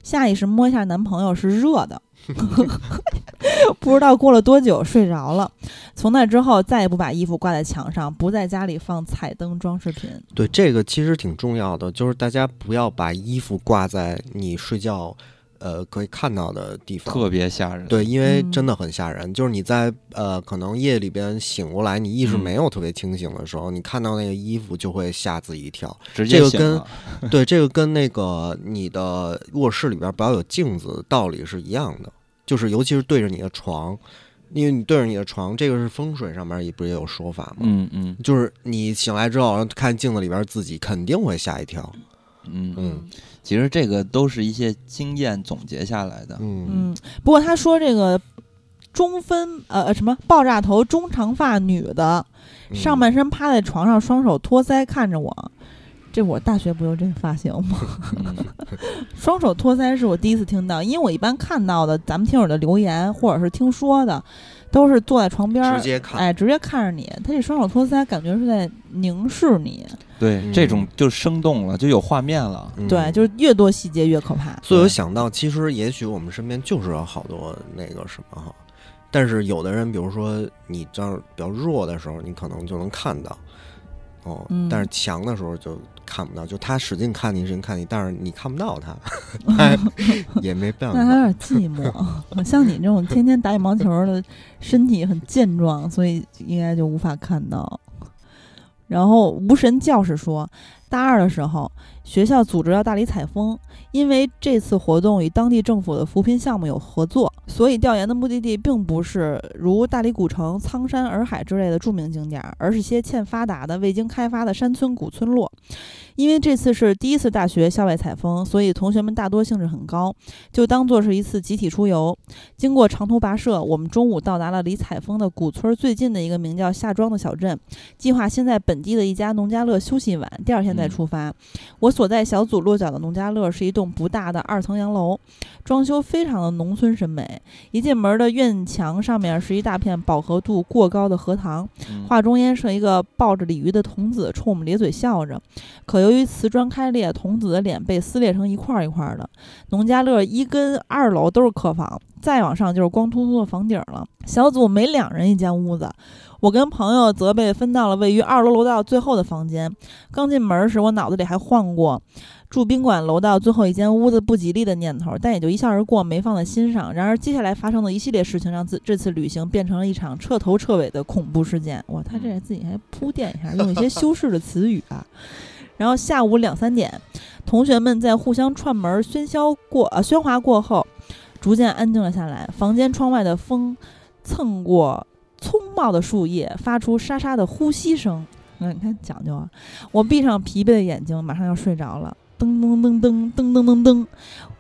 下意识摸一下男朋友，是热的。不知道过了多久，睡着了。从那之后，再也不把衣服挂在墙上，不在家里放彩灯装饰品。对，这个其实挺重要的，就是大家不要把衣服挂在你睡觉。呃，可以看到的地方特别吓人，对，因为真的很吓人。就是你在呃，可能夜里边醒过来，你意识没有特别清醒的时候，你看到那个衣服就会吓自己一跳。这个跟 对这个跟那个你的卧室里边不要有镜子道理是一样的，就是尤其是对着你的床，因为你对着你的床，这个是风水上面也不也有说法吗？嗯嗯，就是你醒来之后看镜子里边自己，肯定会吓一跳。嗯嗯。其实这个都是一些经验总结下来的。嗯，不过他说这个中分呃什么爆炸头中长发女的，上半身趴在床上，双手托腮看着我。这我大学不就这发型吗？双手托腮是我第一次听到，因为我一般看到的咱们听友的留言或者是听说的。都是坐在床边，直接看，哎，直接看着你。他这双手托腮，感觉是在凝视你。对，这种就生动了，就有画面了。对，就是越多细节越可怕。所以我想到，其实也许我们身边就是有好多那个什么哈，但是有的人，比如说你这样比较弱的时候，你可能就能看到。哦，但是强的时候就看不到，就他使劲看你，使劲看你，但是你看不到他，也没办法。那他有点寂寞。像你这种天天打羽毛球的，身体很健壮，所以应该就无法看到。然后无神教士说，大二的时候。学校组织了大理采风，因为这次活动与当地政府的扶贫项目有合作，所以调研的目的地并不是如大理古城、苍山洱海之类的著名景点，而是些欠发达的、未经开发的山村古村落。因为这次是第一次大学校外采风，所以同学们大多兴致很高，就当做是一次集体出游。经过长途跋涉，我们中午到达了离采风的古村最近的一个名叫夏庄的小镇，计划先在本地的一家农家乐休息一晚，第二天再出发。我。所在小组落脚的农家乐是一栋不大的二层洋楼，装修非常的农村审美。一进门的院墙上面是一大片饱和度过高的荷塘，画中间是一个抱着鲤鱼的童子冲我们咧嘴笑着。可由于瓷砖开裂，童子的脸被撕裂成一块一块的。农家乐一跟二楼都是客房。再往上就是光秃秃的房顶了。小组每两人一间屋子，我跟朋友则被分到了位于二楼楼道最后的房间。刚进门时，我脑子里还晃过。住宾馆楼道最后一间屋子不吉利的念头，但也就一笑而过，没放在心上。然而接下来发生的一系列事情，让自这次旅行变成了一场彻头彻尾的恐怖事件。哇，他这自己还铺垫一下，用一些修饰的词语啊。然后下午两三点，同学们在互相串门喧嚣过呃喧哗过后，逐渐安静了下来。房间窗外的风蹭过葱茂的树叶，发出沙沙的呼吸声。嗯，你看讲究啊！我闭上疲惫的眼睛，马上要睡着了。噔噔噔噔噔噔噔噔，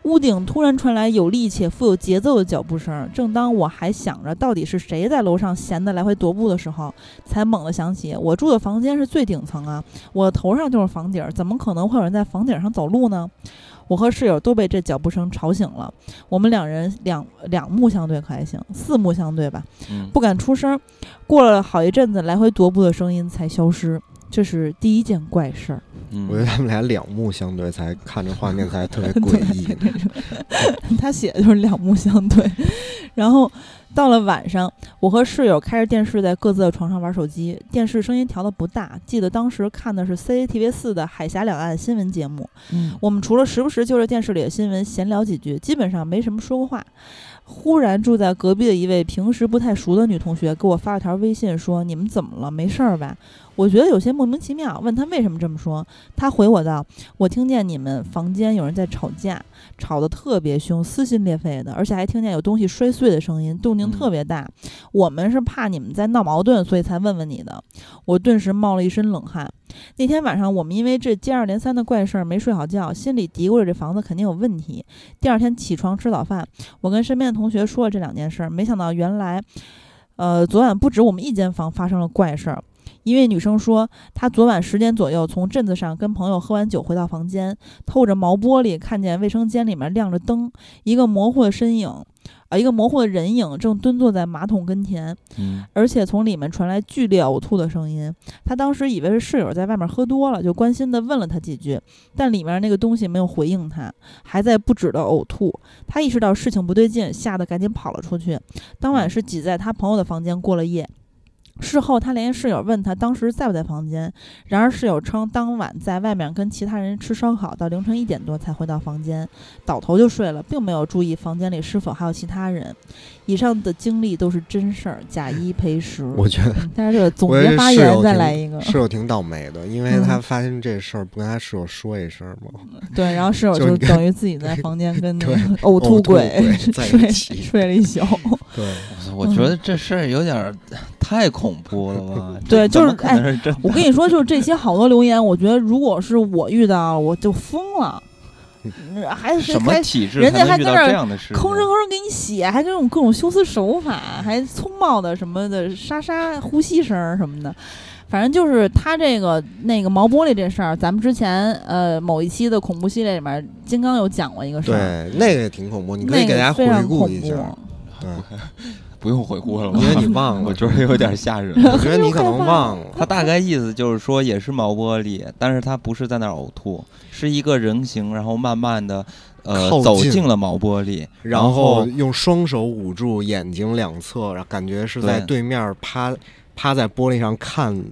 屋顶突然传来有力且富有节奏的脚步声。正当我还想着到底是谁在楼上闲得来回踱步的时候，才猛地想起我住的房间是最顶层啊，我头上就是房顶，怎么可能会有人在房顶上走路呢？我和室友都被这脚步声吵醒了，我们两人两两目相对可还行，四目相对吧，不敢出声。过了好一阵子，来回踱步的声音才消失。这是第一件怪事儿。我觉得他们俩两目相对，才看着画面才特别诡异。他写的就是两目相对。然后到了晚上，我和室友开着电视在各自的床上玩手机，电视声音调的不大。记得当时看的是 CCTV 四的海峡两岸新闻节目。嗯，我们除了时不时就着电视里的新闻闲聊几句，基本上没什么说过话。忽然，住在隔壁的一位平时不太熟的女同学给我发了条微信，说：“你们怎么了？没事儿吧？”我觉得有些莫名其妙，问他为什么这么说。他回我道：“我听见你们房间有人在吵架，吵得特别凶，撕心裂肺的，而且还听见有东西摔碎的声音，动静特别大。我们是怕你们在闹矛盾，所以才问问你的。”我顿时冒了一身冷汗。那天晚上，我们因为这接二连三的怪事儿没睡好觉，心里嘀咕着这房子肯定有问题。第二天起床吃早饭，我跟身边的同学说了这两件事，没想到原来，呃，昨晚不止我们一间房发生了怪事儿。一位女生说，她昨晚十点左右从镇子上跟朋友喝完酒回到房间，透着毛玻璃看见卫生间里面亮着灯，一个模糊的身影。啊，一个模糊的人影正蹲坐在马桶跟前，嗯，而且从里面传来剧烈呕吐的声音。她当时以为是室友在外面喝多了，就关心地问了他几句，但里面那个东西没有回应她，还在不止的呕吐。她意识到事情不对劲，吓得赶紧跑了出去。当晚是挤在她朋友的房间过了夜。事后，他联系室友问他当时在不在房间，然而室友称当晚在外面跟其他人吃烧烤，到凌晨一点多才回到房间，倒头就睡了，并没有注意房间里是否还有其他人。以上的经历都是真事儿，假一赔十。我觉得，但是这个总结发言再来一个，室友挺倒霉的，因为他发现这事儿不跟他室友说一声吗？对，然后室友就等于自己在房间跟那个呕吐鬼睡睡了一宿。对，我觉得这事儿有点太恐怖了吧？对，就是哎，我跟你说，就是这些好多留言，我觉得如果是我遇到，我就疯了。还什么体质？人家还在那儿吭哧吭哧给你写，还这种各种修辞手法，还葱冒的什么的沙沙呼吸声什么的。反正就是他这个那个毛玻璃这事儿，咱们之前呃某一期的恐怖系列里面，金刚有讲过一个事儿，对，那个也挺恐怖，你可以给大家回顾一下。不用回顾了，因为你忘了，我觉得有点吓人。我觉得你可能忘了。他大概意思就是说，也是毛玻璃，但是他不是在那儿呕吐，是一个人形，然后慢慢的呃走进了毛玻璃，然后用双手捂住眼睛两侧，然后感觉是在对面趴趴在玻璃上看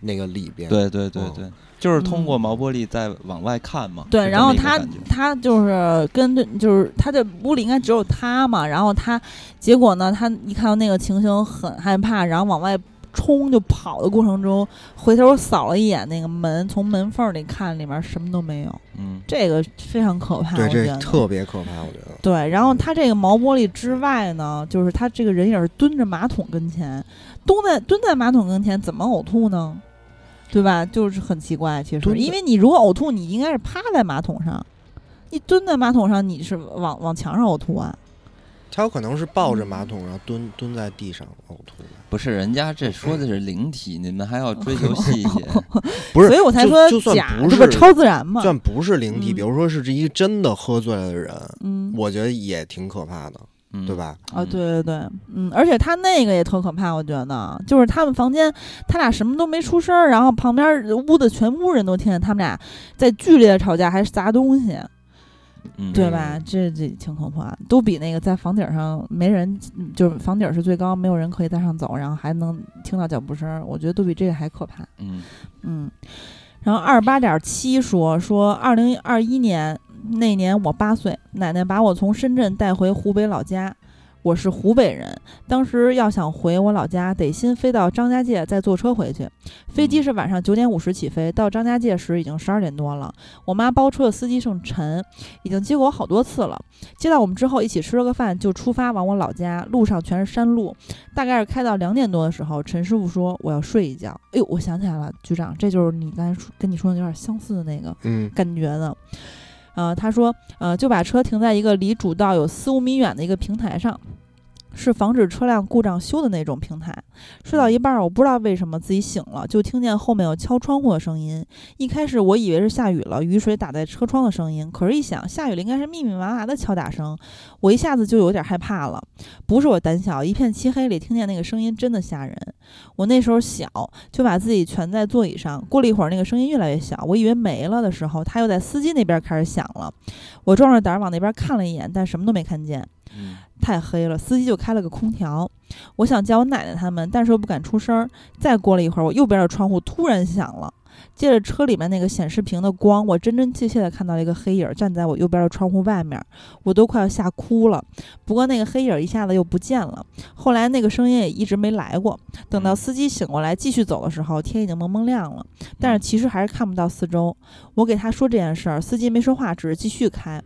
那个里边。对对对对。就是通过毛玻璃在往外看嘛。对，然后他他就是跟就是他的屋里应该只有他嘛，然后他结果呢，他一看到那个情形很害怕，然后往外冲就跑的过程中，回头扫了一眼那个门，从门缝里看里面什么都没有。嗯，这个非常可怕，对，这特别可怕，我觉得。对，然后他这个毛玻璃之外呢，就是他这个人也是蹲着马桶跟前，蹲在蹲在马桶跟前怎么呕吐呢？对吧？就是很奇怪，其实，因为你如果呕吐，你应该是趴在马桶上，你蹲在马桶上，你是往往墙上呕吐啊？他有可能是抱着马桶，然后蹲蹲在地上呕吐。不是，人家这说的是灵体，你们还要追求细节？不是，所以我才说假，这不超自然嘛？算不是灵体，比如说是这一真的喝醉了的人，嗯，我觉得也挺可怕的。对吧？啊，对对对，嗯，而且他那个也特可怕，我觉得，就是他们房间，他俩什么都没出声儿，然后旁边屋子全屋人都听见他们俩在剧烈的吵架，还是砸东西。对吧？这这挺可怕，都比那个在房顶上没人，就是房顶是最高，没有人可以在上走，然后还能听到脚步声，我觉得都比这个还可怕。嗯嗯。然后二八点七说说二零二一年那年我八岁，奶奶把我从深圳带回湖北老家。我是湖北人，当时要想回我老家，得先飞到张家界，再坐车回去。飞机是晚上九点五十起飞，到张家界时已经十二点多了。我妈包车的司机姓陈，已经接过我好多次了。接到我们之后，一起吃了个饭，就出发往我老家。路上全是山路，大概是开到两点多的时候，陈师傅说我要睡一觉。哎呦，我想起来了，局长，这就是你刚才说跟你说的有点相似的那个感觉的。呃，他说，呃，就把车停在一个离主道有四五米远的一个平台上。是防止车辆故障修的那种平台。睡到一半，我不知道为什么自己醒了，就听见后面有敲窗户的声音。一开始我以为是下雨了，雨水打在车窗的声音。可是，一想下雨了，应该是密密麻麻的敲打声。我一下子就有点害怕了。不是我胆小，一片漆黑里听见那个声音真的吓人。我那时候小，就把自己蜷在座椅上。过了一会儿，那个声音越来越小，我以为没了的时候，他又在司机那边开始响了。我壮着胆往那边看了一眼，但什么都没看见。太黑了，司机就开了个空调。我想叫我奶奶他们，但是又不敢出声。再过了一会儿，我右边的窗户突然响了。借着车里面那个显示屏的光，我真真切切的看到了一个黑影站在我右边的窗户外面，我都快要吓哭了。不过那个黑影一下子又不见了。后来那个声音也一直没来过。等到司机醒过来继续走的时候，天已经蒙蒙亮了，但是其实还是看不到四周。我给他说这件事儿，司机没说话，只是继续开。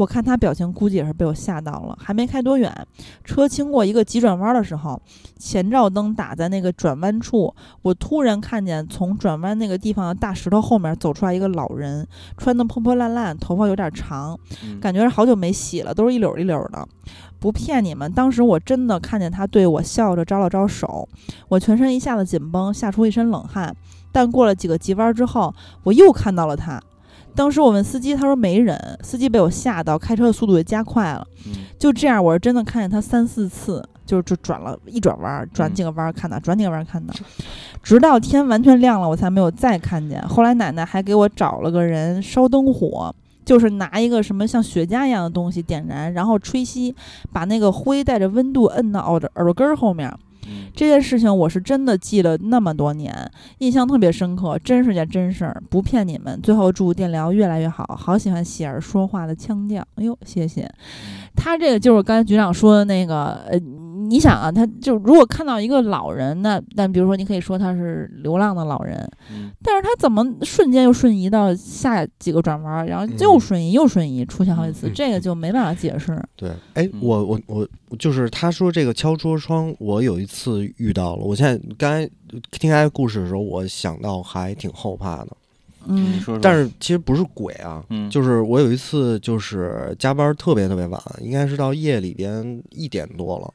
我看他表情，估计也是被我吓到了。还没开多远，车经过一个急转弯的时候，前照灯打在那个转弯处，我突然看见从转弯那个地方的。大石头后面走出来一个老人，穿的破破烂烂，头发有点长，感觉是好久没洗了，都是一绺一绺的。不骗你们，当时我真的看见他对我笑着招了招手，我全身一下子紧绷，吓出一身冷汗。但过了几个急弯之后，我又看到了他。当时我问司机，他说没人。司机被我吓到，开车的速度也加快了。就这样，我是真的看见他三四次。就就转了一转弯，转几个弯看到，转几个弯看到，直到天完全亮了，我才没有再看见。后来奶奶还给我找了个人烧灯火，就是拿一个什么像雪茄一样的东西点燃，然后吹熄，把那个灰带着温度摁到耳朵耳朵根后面。这件事情我是真的记了那么多年，印象特别深刻，真是件真事儿，不骗你们。最后祝电疗越来越好，好喜欢喜儿说话的腔调。哎呦，谢谢。他这个就是刚才局长说的那个，呃，你想啊，他就如果看到一个老人，那那比如说你可以说他是流浪的老人，但是他怎么瞬间又瞬移到下几个转弯，然后又瞬移又瞬移，出现好几次，这个就没办法解释。对，哎，我我我就是他说这个敲桌窗，我有一次遇到了。我现在刚才听他故事的时候，我想到还挺后怕的。嗯，但是其实不是鬼啊，就是我有一次就是加班特别特别晚，应该是到夜里边一点多了，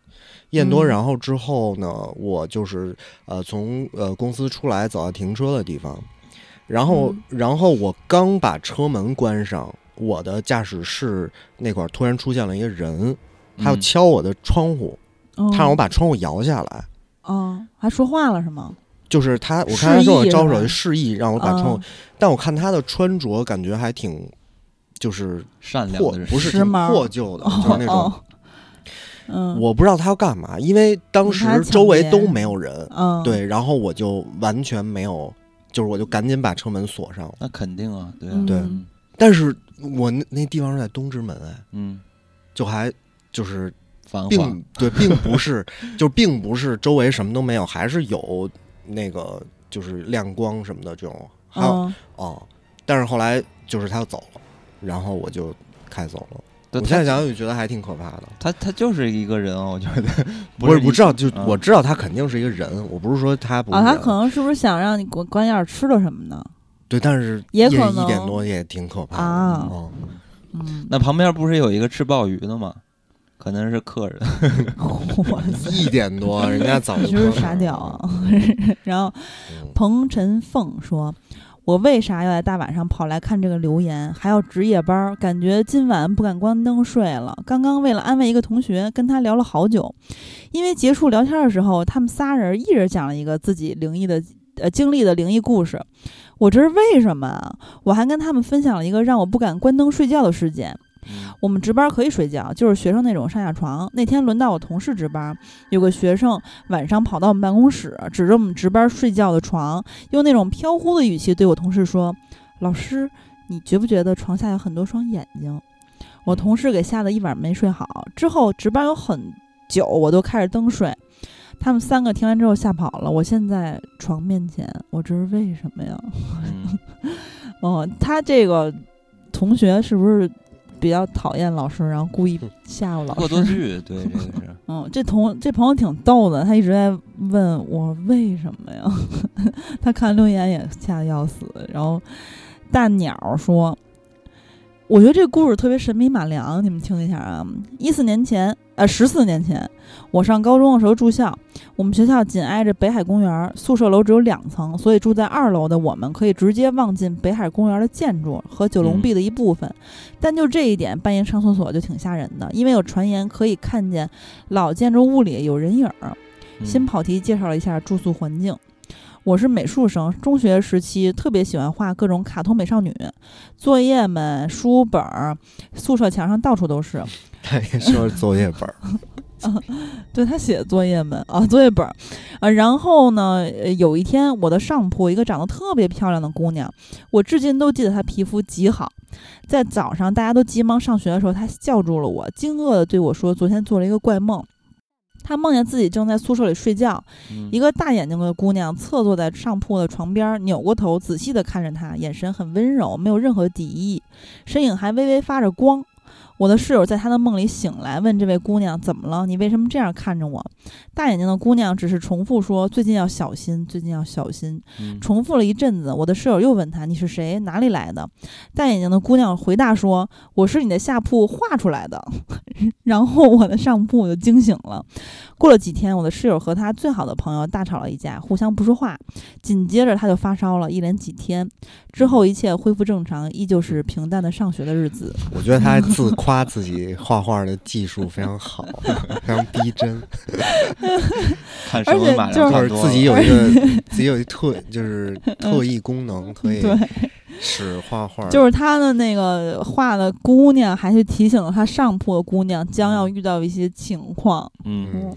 一点多，然后之后呢，我就是呃从呃公司出来走到停车的地方，然后然后我刚把车门关上，我的驾驶室那块突然出现了一个人，他要敲我的窗户，他让我把窗户摇下来，哦，还说话了是吗？就是他，我看他跟我招手，示意让我把窗户。但我看他的穿着，感觉还挺，就是善良的人，不是挺破旧的，就是那种。嗯，我不知道他要干嘛，因为当时周围都没有人。嗯，对，然后我就完全没有，就是我就赶紧把车门锁上。那肯定啊，对对。但是我那那地方是在东直门哎，嗯，就还就是并对，并不是，就并不是周围什么都没有，还是有。那个就是亮光什么的这种，还有哦，但是后来就是他要走了，然后我就开走了。我现在想想就觉得还挺可怕的。他他就是一个人，我觉得不是不知道，就我知道他肯定是一个人，我不是说他不。啊，他可能是不是想让你关关眼吃了什么呢？对，但是也可能一点多也挺可怕啊。嗯，那旁边不是有一个吃鲍鱼的吗？可能是客人，一点多，人家早就是傻屌。然后彭晨凤说：“我为啥要在大晚上跑来看这个留言，还要值夜班？感觉今晚不敢关灯睡了。刚刚为了安慰一个同学，跟他聊了好久。因为结束聊天的时候，他们仨人一人讲了一个自己灵异的呃经历的灵异故事。我这是为什么啊？我还跟他们分享了一个让我不敢关灯睡觉的事件。”我们值班可以睡觉，就是学生那种上下床。那天轮到我同事值班，有个学生晚上跑到我们办公室，指着我们值班睡觉的床，用那种飘忽的语气对我同事说：“老师，你觉不觉得床下有很多双眼睛？”我同事给吓得一晚没睡好。之后值班有很久，我都开着灯睡。他们三个听完之后吓跑了。我现在床面前，我这是为什么呀？哦，他这个同学是不是比较讨厌老师，然后故意吓唬老师？恶作剧，对，这个是。嗯，这同这朋友挺逗的，他一直在问我为什么呀？他看留言也吓得要死。然后大鸟说。我觉得这个故事特别神笔马良，你们听一下啊！一四年前，呃，十四年前，我上高中的时候住校，我们学校紧挨着北海公园，宿舍楼只有两层，所以住在二楼的我们可以直接望进北海公园的建筑和九龙壁的一部分。但就这一点，半夜上厕所就挺吓人的，因为有传言可以看见老建筑物里有人影儿。新跑题介绍了一下住宿环境。我是美术生，中学时期特别喜欢画各种卡通美少女，作业们、书本儿、宿舍墙上到处都是。他也说作业本儿，对他写作业本啊，作业本儿啊。然后呢，有一天我的上铺一个长得特别漂亮的姑娘，我至今都记得她皮肤极好。在早上大家都急忙上学的时候，她叫住了我，惊愕地对我说：“昨天做了一个怪梦。”他梦见自己正在宿舍里睡觉，一个大眼睛的姑娘侧坐在上铺的床边，扭过头仔细地看着他，眼神很温柔，没有任何敌意，身影还微微发着光。我的室友在他的梦里醒来，问这位姑娘怎么了？你为什么这样看着我？大眼睛的姑娘只是重复说：“最近要小心，最近要小心。”重复了一阵子，我的室友又问他：“你是谁？哪里来的？”大眼睛的姑娘回答说：“我是你的下铺画出来的。”然后我的上铺就惊醒了。过了几天，我的室友和他最好的朋友大吵了一架，互相不说话。紧接着他就发烧了，一连几天之后，一切恢复正常，依旧是平淡的上学的日子。我觉得他还自夸自己画画的技术非常好，非常逼真。而且就是自己有一个 自己有一特就是特异功能，可以使画画。就是他的那个画的姑娘，还是提醒了他上铺的姑娘将要遇到一些情况。嗯，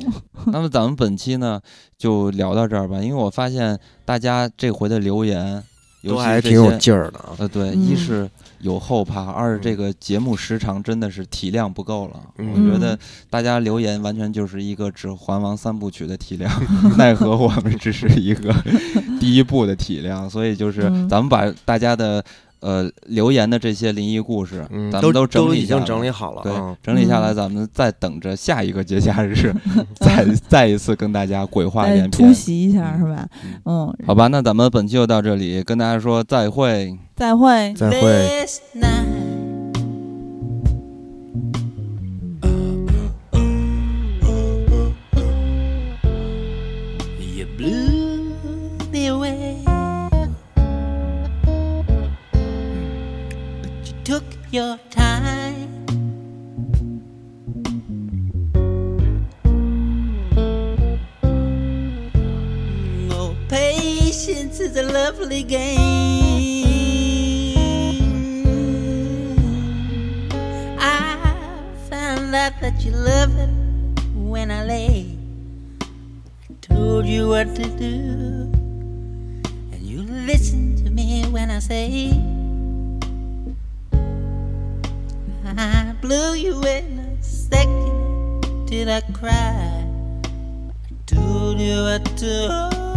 那么咱们本期呢就聊到这儿吧，因为我发现大家这回的留言都还挺有劲儿的。呃，对，一是。有后怕，二是这个节目时长真的是体量不够了。我觉得大家留言完全就是一个《指环王》三部曲的体量，奈何我们只是一个 第一部的体量，所以就是咱们把大家的。呃，留言的这些灵异故事，咱们都整理已经整理好了。对，整理下来，咱们再等着下一个节假日，再再一次跟大家鬼话连篇，突袭一下，是吧？嗯，好吧，那咱们本期就到这里，跟大家说再会，再会，再会。Your time. Oh, patience is a lovely game. I found out that you love it when I lay. Told you what to do, and you listen to me when I say. I blew you in a second Did I cry? I told you what to